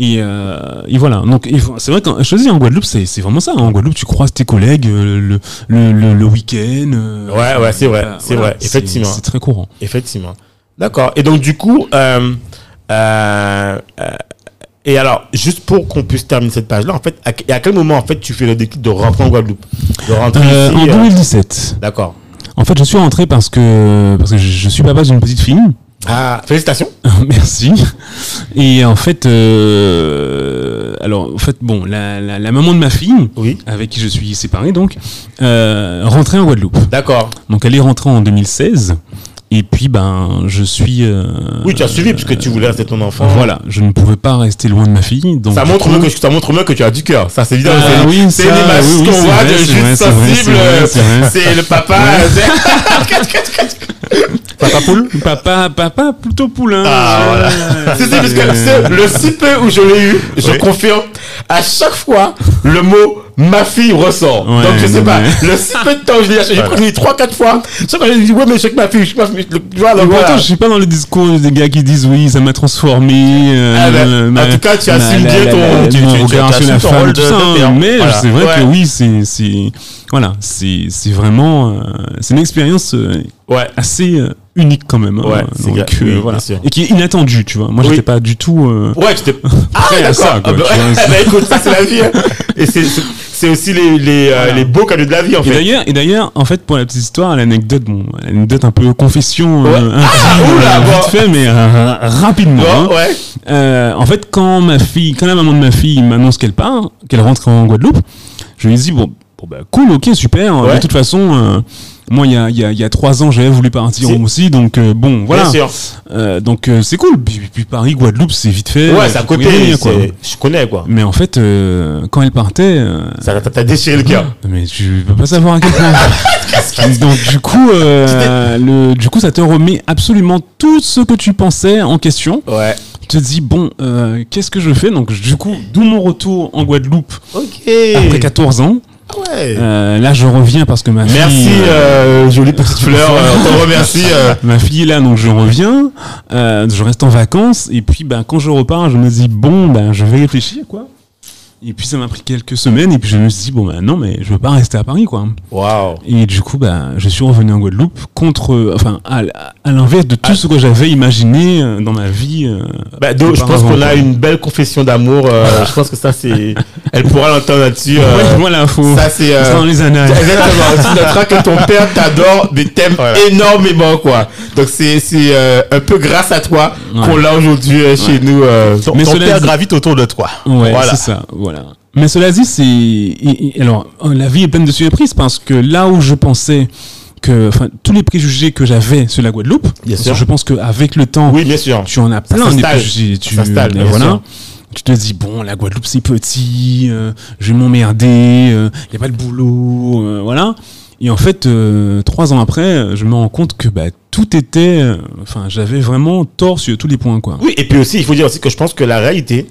Et, euh, et voilà, donc c'est vrai que je te dis, en Guadeloupe, c'est vraiment ça. hein. En Guadeloupe, tu croises tes collègues euh, le, le, le, le week-end. euh, Ouais, ouais, c'est vrai, c'est vrai, effectivement. C'est très courant. Effectivement. D'accord. Et donc, du coup, euh, euh, euh, et alors, juste pour qu'on puisse terminer cette page-là, en fait, à, et à quel moment, en fait, tu fais le déclic de rentrer en Guadeloupe? De rentrer ici en euh, 2017. D'accord. En fait, je suis rentré parce que, parce que je, je suis papa d'une petite fille. Ah, félicitations. Merci. Et en fait, euh, alors, en fait, bon, la, la, la maman de ma fille, Oui. avec qui je suis séparé, donc, euh, rentrait en Guadeloupe. D'accord. Donc, elle est rentrée en 2016. Et puis, ben, je suis. euh, Oui, tu as suivi puisque tu voulais rester ton enfant. Voilà, je ne pouvais pas rester loin de ma fille. Donc Ça montre, coup- mieux que, ça montre mieux que tu as du cœur. Ça, c'est évident. Ah oui, c'est ça, une image oui, qu'on voit de juste sensible. C'est le papa. Papa poule Papa, papa, plutôt poulain. Ah, voilà. C'est c'est parce que c'est le si peu où je l'ai eu, je Oui. confirme, à chaque fois, le mot ma fille ressort. Ouais, Donc je sais non, pas, mais- le si peu de temps, je l'ai j'ai pris 3-4 fois. Chaque fois, je dis, ouais, mais je sais que ma fille, je sais pas, tu vois, pourtant, je suis pas dans le discours des gars qui disent oui, ça m'a transformé. euh, Ah ben, ma- en tout cas, tu assumes la- bien ton- tu- tu- tu Voilà. c'est vrai que Ouais. oui, c'est, c'est, voilà, c'est, vraiment, euh, c'est une expérience euh, Ouais. assez euh, unique quand même. hein. Ouais, Donc, oui, voilà. Et qui est inattendue, tu vois. Moi, Oui. j'étais pas du tout. Ouais, tu t'es. Ah, Prêt à ça, quoi, Ah, bah, vois, bah, écoute, ça, c'est la vie. hein. Et c'est- aussi les, les, Voilà. les beaux cadeaux de la vie, en fait. et d'ailleurs, en fait, pour la petite histoire, l'anecdote, bon, l'anecdote un peu confession, Ouais. euh, intime, Ah, oula, euh, bon. vite fait, mais rapidement. hein. Ouais. Euh, en fait, quand ma fille, quand la maman de ma fille m'annonce qu'elle part, qu'elle rentre en Guadeloupe, je lui dis bon, bon bah cool, ok, super. Ouais. De toute façon, euh, moi, il y a, il y, a, y a trois ans, j'avais voulu partir Si. aussi, donc euh, bon, voilà. Bien sûr. Euh, donc euh, c'est cool. Puis, puis Paris, Guadeloupe, c'est vite fait. Ouais, euh, c'est à côté. aller, quoi. Je connais, quoi. Mais en fait, euh, quand elle partait, euh, Ça t'a déchiré le cœur. mais tu peux pas savoir à quel point. Donc du coup, euh, le, du coup, ça te remet absolument tout ce que tu pensais en question. Ouais. Tu te dis bon, euh, qu'est-ce que je fais? Donc du coup, d'où mon retour en Guadeloupe Ok. après 14 ans. Ouais. Euh, là, je reviens parce que ma fille. Merci, euh, jolie petite fleur. euh, on te remercie. euh. Ma fille est là, donc je reviens. Euh, je reste en vacances et puis, ben, quand je repars, je me dis bon, ben, je vais réfléchir quoi. Et puis ça m'a pris quelques semaines et puis je me suis dit bon bah non mais je veux pas rester à Paris quoi. Waouh. Et du coup bah je suis revenu en Guadeloupe contre euh, enfin à, à l'inverse de tout ce que j'avais imaginé euh, dans ma vie. euh, Bah, donc, je pense qu'on a une belle confession d'amour. euh, je pense que ça, c'est. Elle pourra l'entendre là-dessus. euh, Ouais, voilà, faut. ça, c'est. euh, ça dans les annales. Exactement. Tu noteras que ton père t'adore, mais t'aime Voilà. énormément, quoi. Donc, c'est c'est, euh, un peu grâce à toi Ouais. qu'on l'a aujourd'hui euh, chez nous. euh. Ton, Mais ton père dit- gravite autour de toi. Ouais, voilà. c'est ça, voilà. Mais cela dit, c'est. Alors, euh, la vie est pleine de surprises parce que là où je pensais que. Enfin, tous les préjugés que j'avais sur la Guadeloupe, Bien sûr. je pense qu'avec le temps, Oui, bien sûr. tu en as plein des préjugés. Tu, voilà. sûr. Tu te dis, bon, la Guadeloupe, c'est petit, euh, je vais m'emmerder, il n'y a pas de boulot, euh, voilà. Et en fait, euh, trois ans après, euh, je me rends compte que bah, tout était. euh, Enfin, j'avais vraiment tort sur tous les points, quoi. Oui, et puis aussi, il faut dire aussi que je pense que la réalité,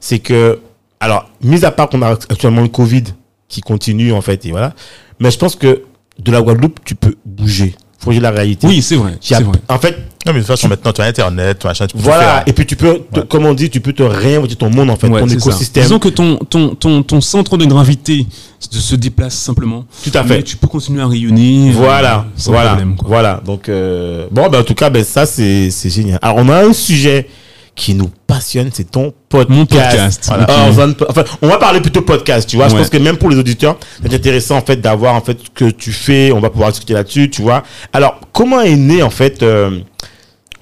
c'est que, alors, mis à part qu'on a actuellement le Covid qui continue, en fait, et voilà, mais je pense que de la Guadeloupe, tu peux bouger. Faut la réalité. Oui, c'est vrai. A- C'est vrai. En fait, Non, mais de toute façon, maintenant, tu as Internet, machin, tu peux voilà. faire. Et puis, tu peux, te- Ouais. comme on dit, tu peux te réinventer ton monde, en fait, Ouais, ton ça. écosystème. Disons que ton, ton, ton, ton centre de gravité se, déplace simplement. Tout à Mais fait. tu peux continuer à rayonner. euh, Voilà, sans voilà, problème. Quoi. voilà. Donc, euh, bon, ben, en tout cas, ben, ça, c'est c'est génial. Alors, on a un sujet qui nous passionne, c'est ton podcast. Mon podcast. Voilà. Alors, on va- enfin, on va parler plutôt podcast, tu vois. Je pense que même pour les auditeurs, c'est intéressant, en fait, d'avoir, en fait, ce que tu fais. On va pouvoir discuter là-dessus, tu vois. Alors, comment est né, en fait, euh,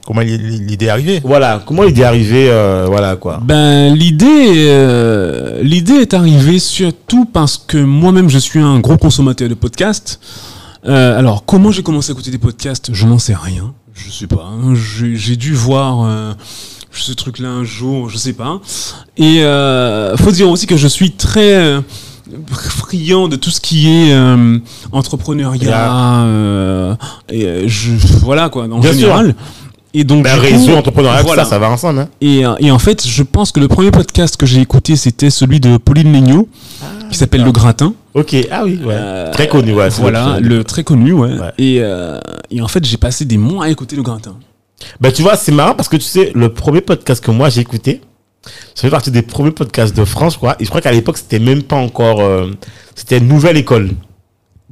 Comment l'idée est arrivée? voilà, comment il est arrivé, euh, voilà, quoi. Ben, l'idée, euh, l'idée est arrivée surtout parce que moi-même, je suis un gros consommateur de podcasts. Euh, alors, comment j'ai commencé à écouter des podcasts? Je n'en sais rien. Je sais pas. hein. J'ai j'ai dû voir euh, ce truc-là un jour, je sais pas. Et euh, faut dire aussi que je suis très euh, friand de tout ce qui est euh, entrepreneuriat. Euh, et euh, je, voilà quoi, en Bien sûr. général. Et donc, Ben, réseau entrepreneurial, tout voilà. ça, ça va ensemble, hein. Et, euh, et en fait, je pense que le premier podcast que j'ai écouté, c'était celui de Pauline Legnaud, qui s'appelle Le Gratin. Ok, ah oui, ouais. Euh, Très connu, ouais. Voilà, le- très connu, ouais. Ouais. Et, euh, et en fait, j'ai passé des mois à écouter Le Gratin. Ben, tu vois, c'est marrant parce que tu sais, le premier podcast que moi j'ai écouté, ça fait partie des premiers podcasts de France, quoi. Et je crois qu'à l'époque, c'était même pas encore. euh, c'était Nouvelle École.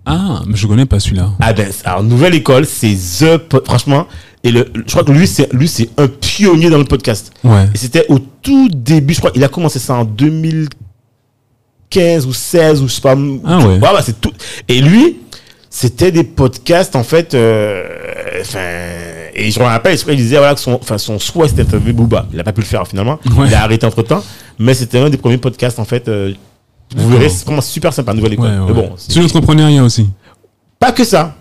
Ah, mais je connais pas celui-là. Ah ben, alors, Nouvelle École, c'est The. po- Franchement, et le, je crois que lui, c'est lui, c'est un pionnier dans le podcast. Ouais. Et c'était au tout début, je crois, il a commencé ça en 2015 ou 16 ou je sais pas. Ah ouais. bah, c'est tout. Et lui, c'était des podcasts, en fait, euh, enfin, et je me rappelle, qu'il disait, voilà, que son, enfin, son souhait, c'était d'interviewer Booba. Il a pas pu le faire, finalement. Ouais. Il a arrêté entre temps. Mais c'était un des premiers podcasts, en fait, euh, vous verrez, c'est vraiment super sympa, Nouvelle École. Ouais, ouais. Mais bon, c'est- l'entrepreneuriat aussi. pas que ça.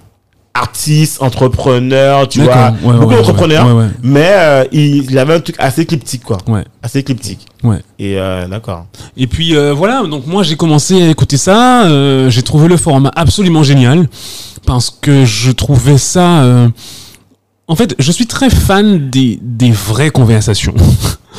Artiste, entrepreneur, tu vois. Beaucoup d'entrepreneurs. Mais euh, il, il avait un truc assez écliptique, quoi. Assez écliptique. Ouais. Et euh, d'accord. Et puis voilà, donc moi j'ai commencé à écouter ça, j'ai trouvé le format absolument génial parce que je trouvais ça. En fait, je suis très fan des, des vraies conversations.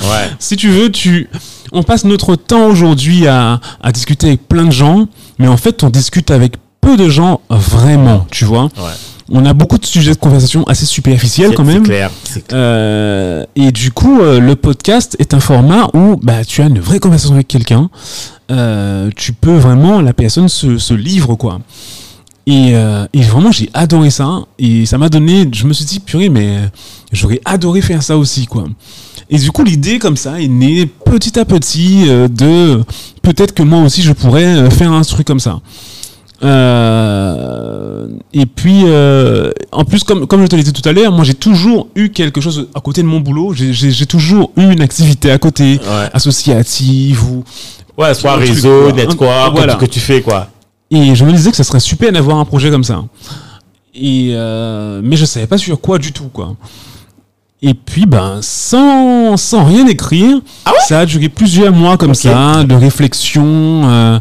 Ouais. si tu veux, tu, on passe notre temps aujourd'hui à, à discuter avec plein de gens, mais en fait, on discute avec peu de gens vraiment, tu vois. Ouais. On a beaucoup de sujets de conversation assez superficiels quand C'est même. clair. C'est clair. Euh, et du coup, euh, le podcast est un format où bah, tu as une vraie conversation avec quelqu'un. Euh, tu peux vraiment, la personne se, se livre, quoi. Et, euh, et vraiment, j'ai adoré ça. Et ça m'a donné, je me suis dit, purée, mais j'aurais adoré faire ça aussi, quoi. Et du coup, l'idée comme ça est née petit à petit euh, de peut-être que moi aussi je pourrais euh, faire un truc comme ça. Euh, et puis, euh, en plus, comme, comme je te l'ai dit tout à l'heure, moi j'ai toujours eu quelque chose à côté de mon boulot. J'ai- toujours eu une activité à côté, Ouais. associative ou. Ouais, soit réseau, quoi. network, Voilà. que tu fais, quoi. Et je me disais que ça serait super d'avoir un projet comme ça. Et euh, mais je savais pas sur quoi du tout, quoi. Et puis, ben, sans, sans rien écrire, ça a duré plusieurs mois comme ça, de réflexion. euh.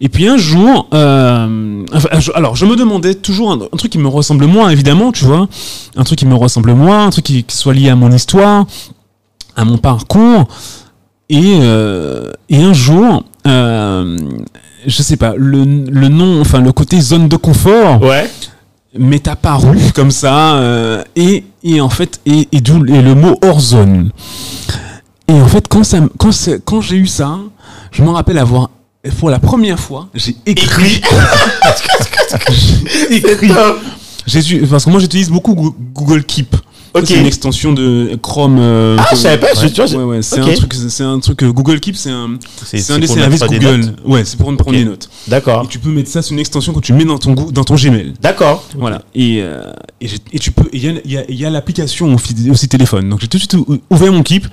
et puis un jour, euh, alors je me demandais toujours un, un truc qui me ressemble moins, évidemment, tu vois, un truc qui me ressemble moins, un truc qui, qui soit lié à mon histoire, à mon parcours. Et, euh, et un jour, euh, je sais pas, le, le nom, enfin le côté zone de confort Ouais. m'est apparu comme ça euh, et, et en fait et, et d'où le mot hors zone et en fait quand ça quand c'est- quand j'ai eu ça je me rappelle avoir, pour la première fois, j'ai écrit. Écrit. J'ai parce que moi j'utilise beaucoup Goo- Google Keep. C'est une extension de Chrome. euh, Ah, je savais pas, je- tu vois, Ouais, ouais, c'est un truc, c'est un truc. euh, Google Keep, c'est un, C'est- un des services des Google. notes. Ouais, c'est pour prendre Ok. des notes. D'accord. Et tu peux mettre ça, c'est une extension que tu mets dans ton dans ton Gmail. D'accord. Voilà. Et, euh, et, tu peux. Il y a, il y a- il y a l'application aussi, aussi téléphone. Donc j'ai tout de suite ou- ouvert mon Keep.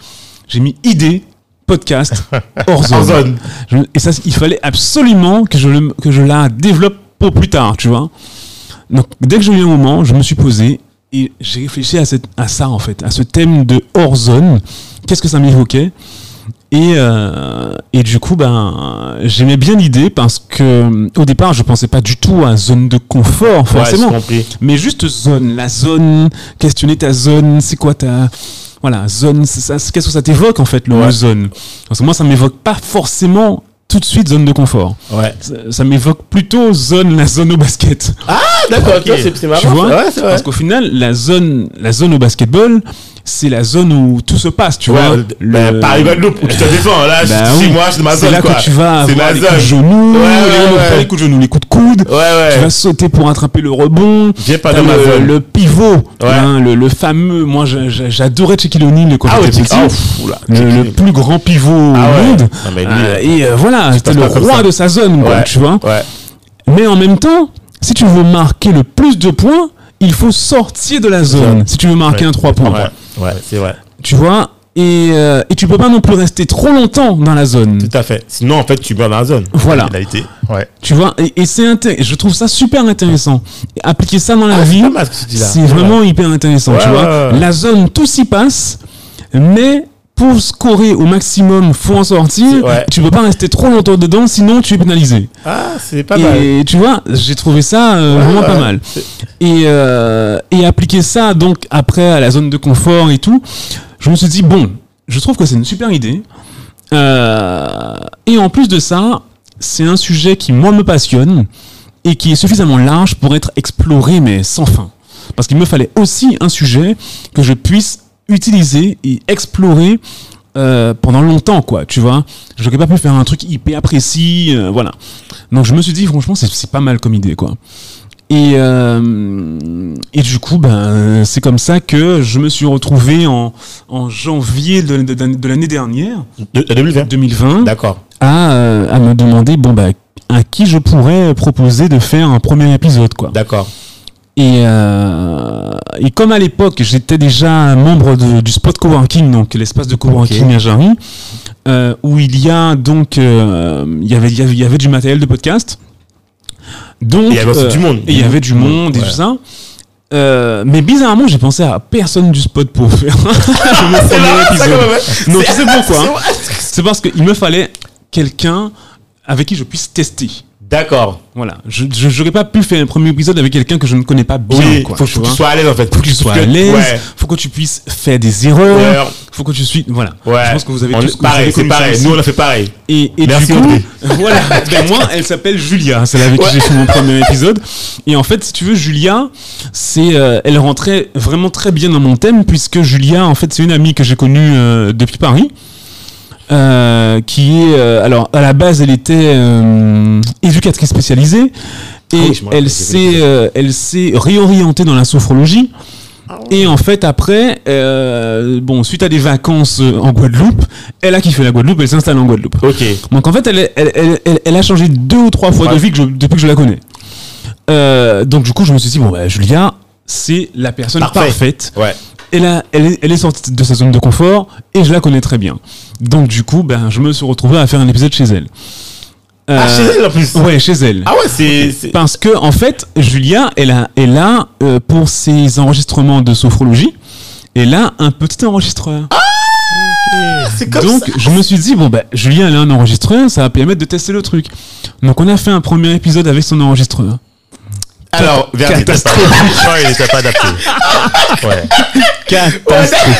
J'ai mis idée podcast hors zone. En zone. Je- et ça, il fallait absolument que je, le- que je la développe pour plus tard, tu vois. Donc, dès que j'ai eu un moment, je me suis posé et j'ai réfléchi à, cette, à ça, en fait, à ce thème de hors zone. Qu'est-ce que ça m'évoquait? Et, euh, et du coup, ben, j'aimais bien l'idée parce que au départ, je pensais pas du tout à zone de confort, Ouais, forcément. compris. Mais juste zone, la zone, questionner ta zone, c'est quoi ta. Voilà, zone, qu'est-ce que ça t'évoque en fait, le Ouais. zone? Parce que moi, ça m'évoque pas forcément tout de suite zone de confort. Ouais. Ça, ça m'évoque plutôt zone, la zone au basket. Ah, d'accord, Ok. tu vois, c'est c'est marrant. tu vois Ouais, c'est vrai. Parce qu'au final, la zone, la zone au basketball, c'est la zone où tout se passe, tu Ouais, vois. bah, Le- Paris Guadeloupe, où tu te défends. Là, Bah chez oui. moi, c'est ma c'est zone, là quoi. que tu vas C'est avoir ma les coups de genoux, Ouais, ouais, les, ouais. pas les coups de genoux, les coups de coude. Ouais, ouais. Tu vas sauter pour attraper le rebond. Pas dans ma le, zone. le pivot, hein, le, le fameux. Moi, j'a- j'a- j'adorais Shaquille O'Neal quand Ah j'étais petit. oula, le, plus grand pivot au Ah monde. Ah, mais lui, Euh, et euh, voilà, c'était le roi de sa zone, quoi, tu vois. Mais en même temps, si tu veux marquer le plus de points, il faut sortir de la zone. Si tu veux marquer un 3 points, ouais, c'est vrai. tu vois. Et, euh, et tu peux pas non plus rester trop longtemps dans la zone. Tout à fait. Sinon, en fait, tu meurs dans la zone. Voilà. Il a été. Ouais. Tu vois, et, et c'est je trouve ça super intéressant. Et appliquer ça dans la Ah, vie, ce c'est vraiment hyper intéressant. Ouais, tu vois, ouais, ouais. la zone, tout s'y passe, mais pour scorer au maximum, faut en sortir. Ouais. Tu peux pas rester trop longtemps dedans, sinon tu es pénalisé. Ah, c'est pas mal. et tu vois, j'ai trouvé ça euh, Ouais, vraiment ouais. pas mal. Et, euh, et appliquer ça donc après à la zone de confort et tout, je me suis dit bon, je trouve que c'est une super idée. Euh, et en plus de ça, c'est un sujet qui moi me passionne et qui est suffisamment large pour être exploré mais sans fin. Parce qu'il me fallait aussi un sujet que je puisse utiliser et explorer euh, pendant longtemps, quoi, tu vois. Je n'aurais pas pu faire un truc hyper précis, euh, voilà. Donc je me suis dit, franchement, c'est pas mal comme idée, quoi. Et, euh, et du coup, ben, c'est comme ça que je me suis retrouvé en, en janvier de, de- de l'année dernière, De, de 2020. 2020, D'accord. à, à me demander, bon, bah, à qui je pourrais proposer de faire un premier épisode, quoi. D'accord. Et, euh, et comme à l'époque, j'étais déjà un membre de- du spot coworking, donc l'espace de coworking à Jarry, euh, où il y a donc, euh, il y avait, il y avait, du matériel de podcast. Donc, Et il y avait du monde. Et il y avait du monde et Ouais. tout ça. Euh, mais bizarrement, j'ai pensé à personne du spot pour faire premier ça, épisode. hein. Non, tu sais pourquoi hein. C'est parce qu'il me fallait quelqu'un avec qui je puisse tester. D'accord. Voilà, je j'aurais pas pu faire un premier épisode avec quelqu'un que je ne connais pas bien. Oui, quoi, faut tu que tu sois à l'aise en fait. Faut que tu sois à l'aise, Ouais. faut que tu puisses faire des erreurs, Ouais. faut que tu suis, voilà. Ouais. Je pense que vous avez On tous pareil, c'est pareil. Nous, on a fait pareil. Et, et Merci, du coup, voilà. Ben moi, elle s'appelle Julia. C'est avec qui j'ai fait mon premier épisode. Et en fait, si tu veux, Julia, c'est, euh, elle rentrait vraiment très bien dans mon thème puisque Julia, en fait, c'est une amie que j'ai connue euh, depuis Paris. Euh, qui est euh, alors à la base elle était euh, éducatrice spécialisée et Ah oui, rappelle, elle s'est euh, elle s'est réorientée dans la sophrologie Ah et en fait, après, euh, bon, suite à des vacances euh, en Guadeloupe, elle a kiffé la Guadeloupe, elle s'installe en Guadeloupe. Ok. Donc en fait, elle, elle, elle, elle, elle a changé deux ou trois fois de Ouais. vie que je- depuis que je la connais. Euh, donc du coup, je me suis dit, bon, bah, Julia, c'est la personne Parfait. parfaite. Ouais. Elle, a, elle, est, elle est sortie de sa zone de confort et je la connais très bien. Donc du coup, ben, je me suis retrouvé à faire un épisode chez elle. Ah, Euh, chez elle en plus. Ouais, chez elle. Ah ouais, c'est. Parce que en fait, Julia, elle a, elle a euh, pour ses enregistrements de sophrologie, elle a un petit enregistreur. C'est comme Donc, ça. je me suis dit bon bah, Julien, elle a un enregistreur, ça va permettre de tester le truc. Donc, on a fait un premier épisode avec son enregistreur. Alors. Catastrophique. Il était pas adapté. Ouais. Catastrophique.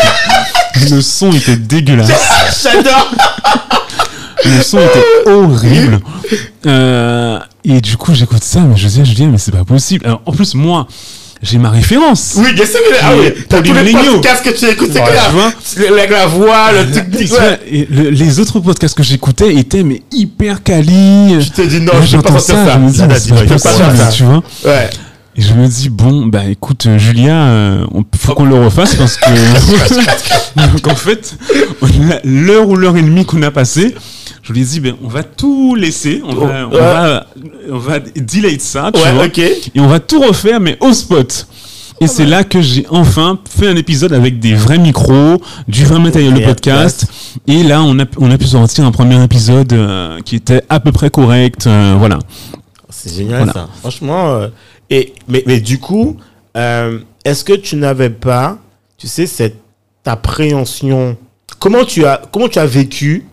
Le son était dégueulasse. J'adore. Le son était horrible. Euh, et du coup, j'écoute ça, mais je dis à Julien, mais c'est pas possible. Alors, en plus, moi, j'ai ma référence. Oui, bien sûr. que- Ah oui, t'as tous les podcasts que tu écoutes, c'est clair. Le- Avec la voix, le truc. Tu ouais. le- les autres podcasts que j'écoutais étaient mais hyper quali. Tu te dis non, je peux pas ça. je me dis, mais pas ça. tu vois. Ouais. Et je me dis, bon, bah écoute, euh, Julia, euh, on, faut qu'on le refasse parce que. Donc en fait, l'heure ou l'heure et demie qu'on a passé, je lui ai dit, ben, on va tout laisser, on va, on Ouais. va, on va delete ça, tu Ouais, vois, ok. et on va tout refaire, mais au spot. Et c'est là que j'ai enfin fait un épisode avec des vrais micros, du vrai matériel de podcast. Et là, on a, on a pu sortir un premier épisode euh, qui était à peu près correct. euh, voilà. C'est génial Voilà. ça. Franchement. euh, et, mais, mais du coup, euh, est-ce que tu n'avais pas, tu sais, cette appréhension? Comment tu as, comment tu as vécu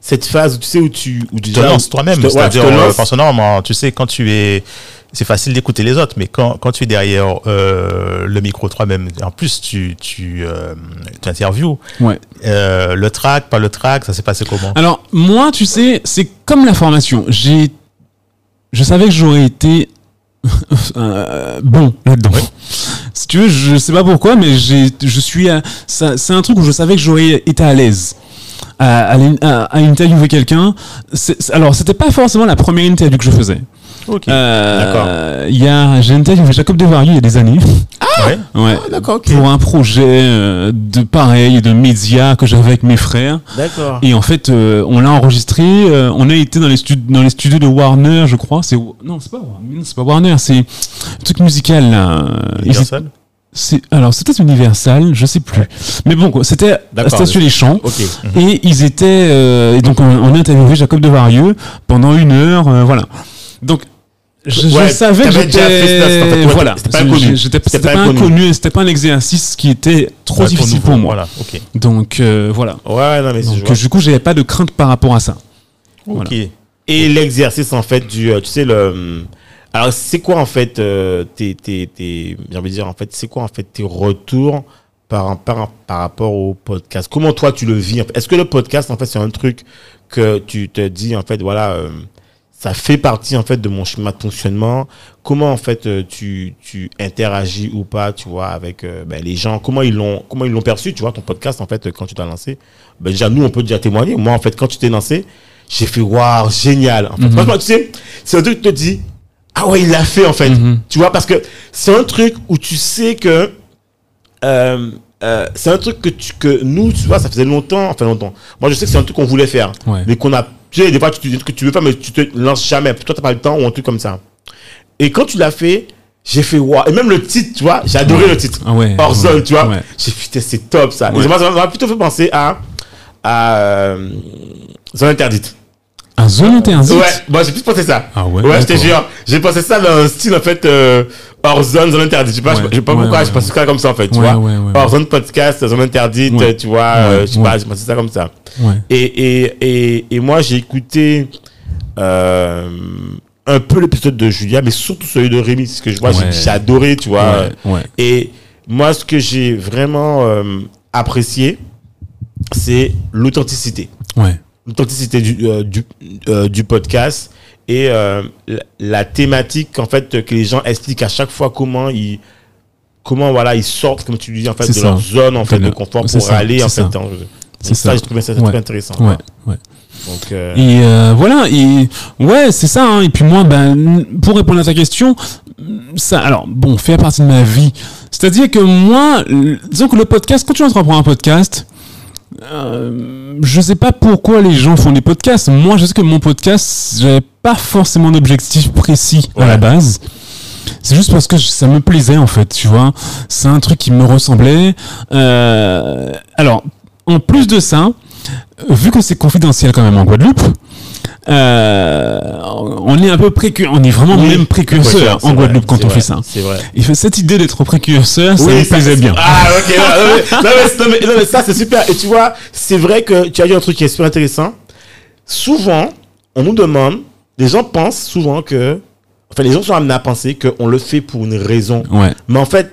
cette phase, tu sais, où tu, où Tu te lances toi-même. C'est-à-dire, euh, personnellement, tu sais, quand tu es. C'est facile d'écouter les autres, mais quand, quand tu es derrière euh, le micro toi-même, en plus, tu, tu, euh, interviews. Ouais. Euh, le track, pas le track, ça s'est passé comment? Alors, moi, tu sais, c'est comme la formation. J'ai, je savais que j'aurais été euh, bon là-dedans. Si tu veux, je sais pas pourquoi, mais j'ai, je suis, à- ça- c'est un truc où je savais que j'aurais été à l'aise. À, à, à- interviewer quelqu'un. C'est- alors, c'était pas forcément la première interview que je faisais. Ok. Euh, Il y a, j'ai interviewé Jacob Devarieux il y a des années. Ouais. Ouais. Ah, d'accord, ok. Pour un projet euh, de pareil, de médias que j'avais avec mes frères. D'accord. Et en fait, euh, on l'a enregistré. euh, on a été dans les, stud- dans les studios de Warner, je crois. C'est non, c'est pas Warner. C'est pas Warner. C'est un truc musical là. Universal c'est alors c'était Universal, je sais plus. Mais bon, quoi, c'était à. Station Les Champs. Ok. Et ils étaient euh, et donc on, on a interviewé Jacob Devarieux pendant une heure, euh, voilà. Donc je, savais que j'étais voilà, c'était pas inconnu. C'était pas inconnu. c'était pas un exercice qui était trop Ouais, difficile nouveau, pour moi. Voilà, ok. Donc euh, voilà. Ouais, non, mais Donc du coup, j'avais pas de crainte par rapport à ça. Voilà. Ok. Et l'exercice, en fait, du, euh, tu sais, le, hum, alors, c'est quoi, en fait, euh, tes, tes, tes, j'ai envie de dire, en fait, c'est quoi, en fait, tes retours par, par, par rapport au podcast? Comment toi, tu le vis? Est-ce que le podcast, en fait, c'est un truc que tu te dis, en fait, voilà, euh, ça fait partie, en fait, de mon schéma de fonctionnement? Comment, en fait, euh, tu, tu interagis ou pas, tu vois, avec euh, ben, les gens? Comment ils l'ont, comment ils l'ont perçu, tu vois, ton podcast, en fait, quand tu t'as lancé? Ben, déjà, nous, on peut déjà témoigner. Moi, en fait, quand tu t'es lancé, j'ai fait, waouh, génial. En fait, franchement, tu sais, c'est un truc qui te dit, ah ouais, il l'a fait, en fait. Mhm. Tu vois, parce que c'est un truc où tu sais que, euh, euh, c'est un truc que, tu, que nous, tu vois, ça faisait longtemps, enfin longtemps. Moi, je sais que c'est un truc qu'on voulait faire, Ouais. mais qu'on a, tu sais, des fois, tu te dis que tu veux faire, mais tu te lances jamais. Toi, t'as pas le temps ou un truc comme ça. Et quand tu l'as fait, j'ai fait waouh. Et même le titre, tu vois, j'ai adoré Ouais. le titre. Ah ouais. Ouais, tu vois. J'ai fait, putain, c'est top ça. Et Ouais. ça m'a- ça m'a plutôt fait penser à, à euh, Zone Interdite. Un zone interdite. Ouais, moi j'ai plus pensé ça. Ah ouais. Ouais, je te jure. J'ai pensé ça dans un style en fait euh, hors zone, zone interdite. Je sais pas, Ouais, je sais pas ouais, pourquoi, ouais, je pense ça comme ça en fait, tu Ouais, vois. ouais, ouais, hors zone podcast, zone interdite, tu vois, euh, je sais pas, j'ai pensé ça comme ça. Ouais. Et, et, et, et moi j'ai écouté euh, un peu l'épisode de Julia, mais surtout celui de Rémi, parce que je vois, j'ai- adoré, tu vois. Et moi, ce que j'ai vraiment euh, apprécié, c'est l'authenticité Ouais. L'authenticité du, euh, du, euh, du podcast et euh, la, la thématique en fait que les gens expliquent à chaque fois comment ils comment voilà ils sortent comme tu dis en fait C'est de ça. leur zone en fait de confort C'est pour ça, aller en c'est fait C'est ça, ça. j'ai trouvé ça Ouais. très intéressant Ouais. Ouais. donc euh, Et voilà, et ouais, c'est ça. hein. Et puis moi, ben, pour répondre à ta question, ça, alors bon, fait partie de ma vie. C'est-à-dire que moi, disons que le podcast, quand tu entreprends un podcast, euh, je sais pas pourquoi les gens font des podcasts. Moi, je sais que mon podcast, j'avais pas forcément d'objectif précis à la base. C'est juste parce que ça me plaisait en fait, tu vois. C'est un truc qui me ressemblait. Euh, alors, en plus de ça, vu que c'est confidentiel quand même en Guadeloupe, euh, on est un peu précurseur, on est vraiment oui, même précurseur c'est en vrai, Guadeloupe quand c'est on vrai, fait ça. c'est vrai Et cette idée d'être précurseur, ça Oui, me plaisait c'est- bien. Ah, ok. Non, mais, non, mais, non, mais- non, mais ça, c'est super. Et tu vois, c'est vrai que tu as dit un truc qui est super intéressant. Souvent, on nous demande, les gens pensent souvent que, enfin, les gens sont amenés à penser qu'on le fait pour une raison. Ouais. Mais en fait,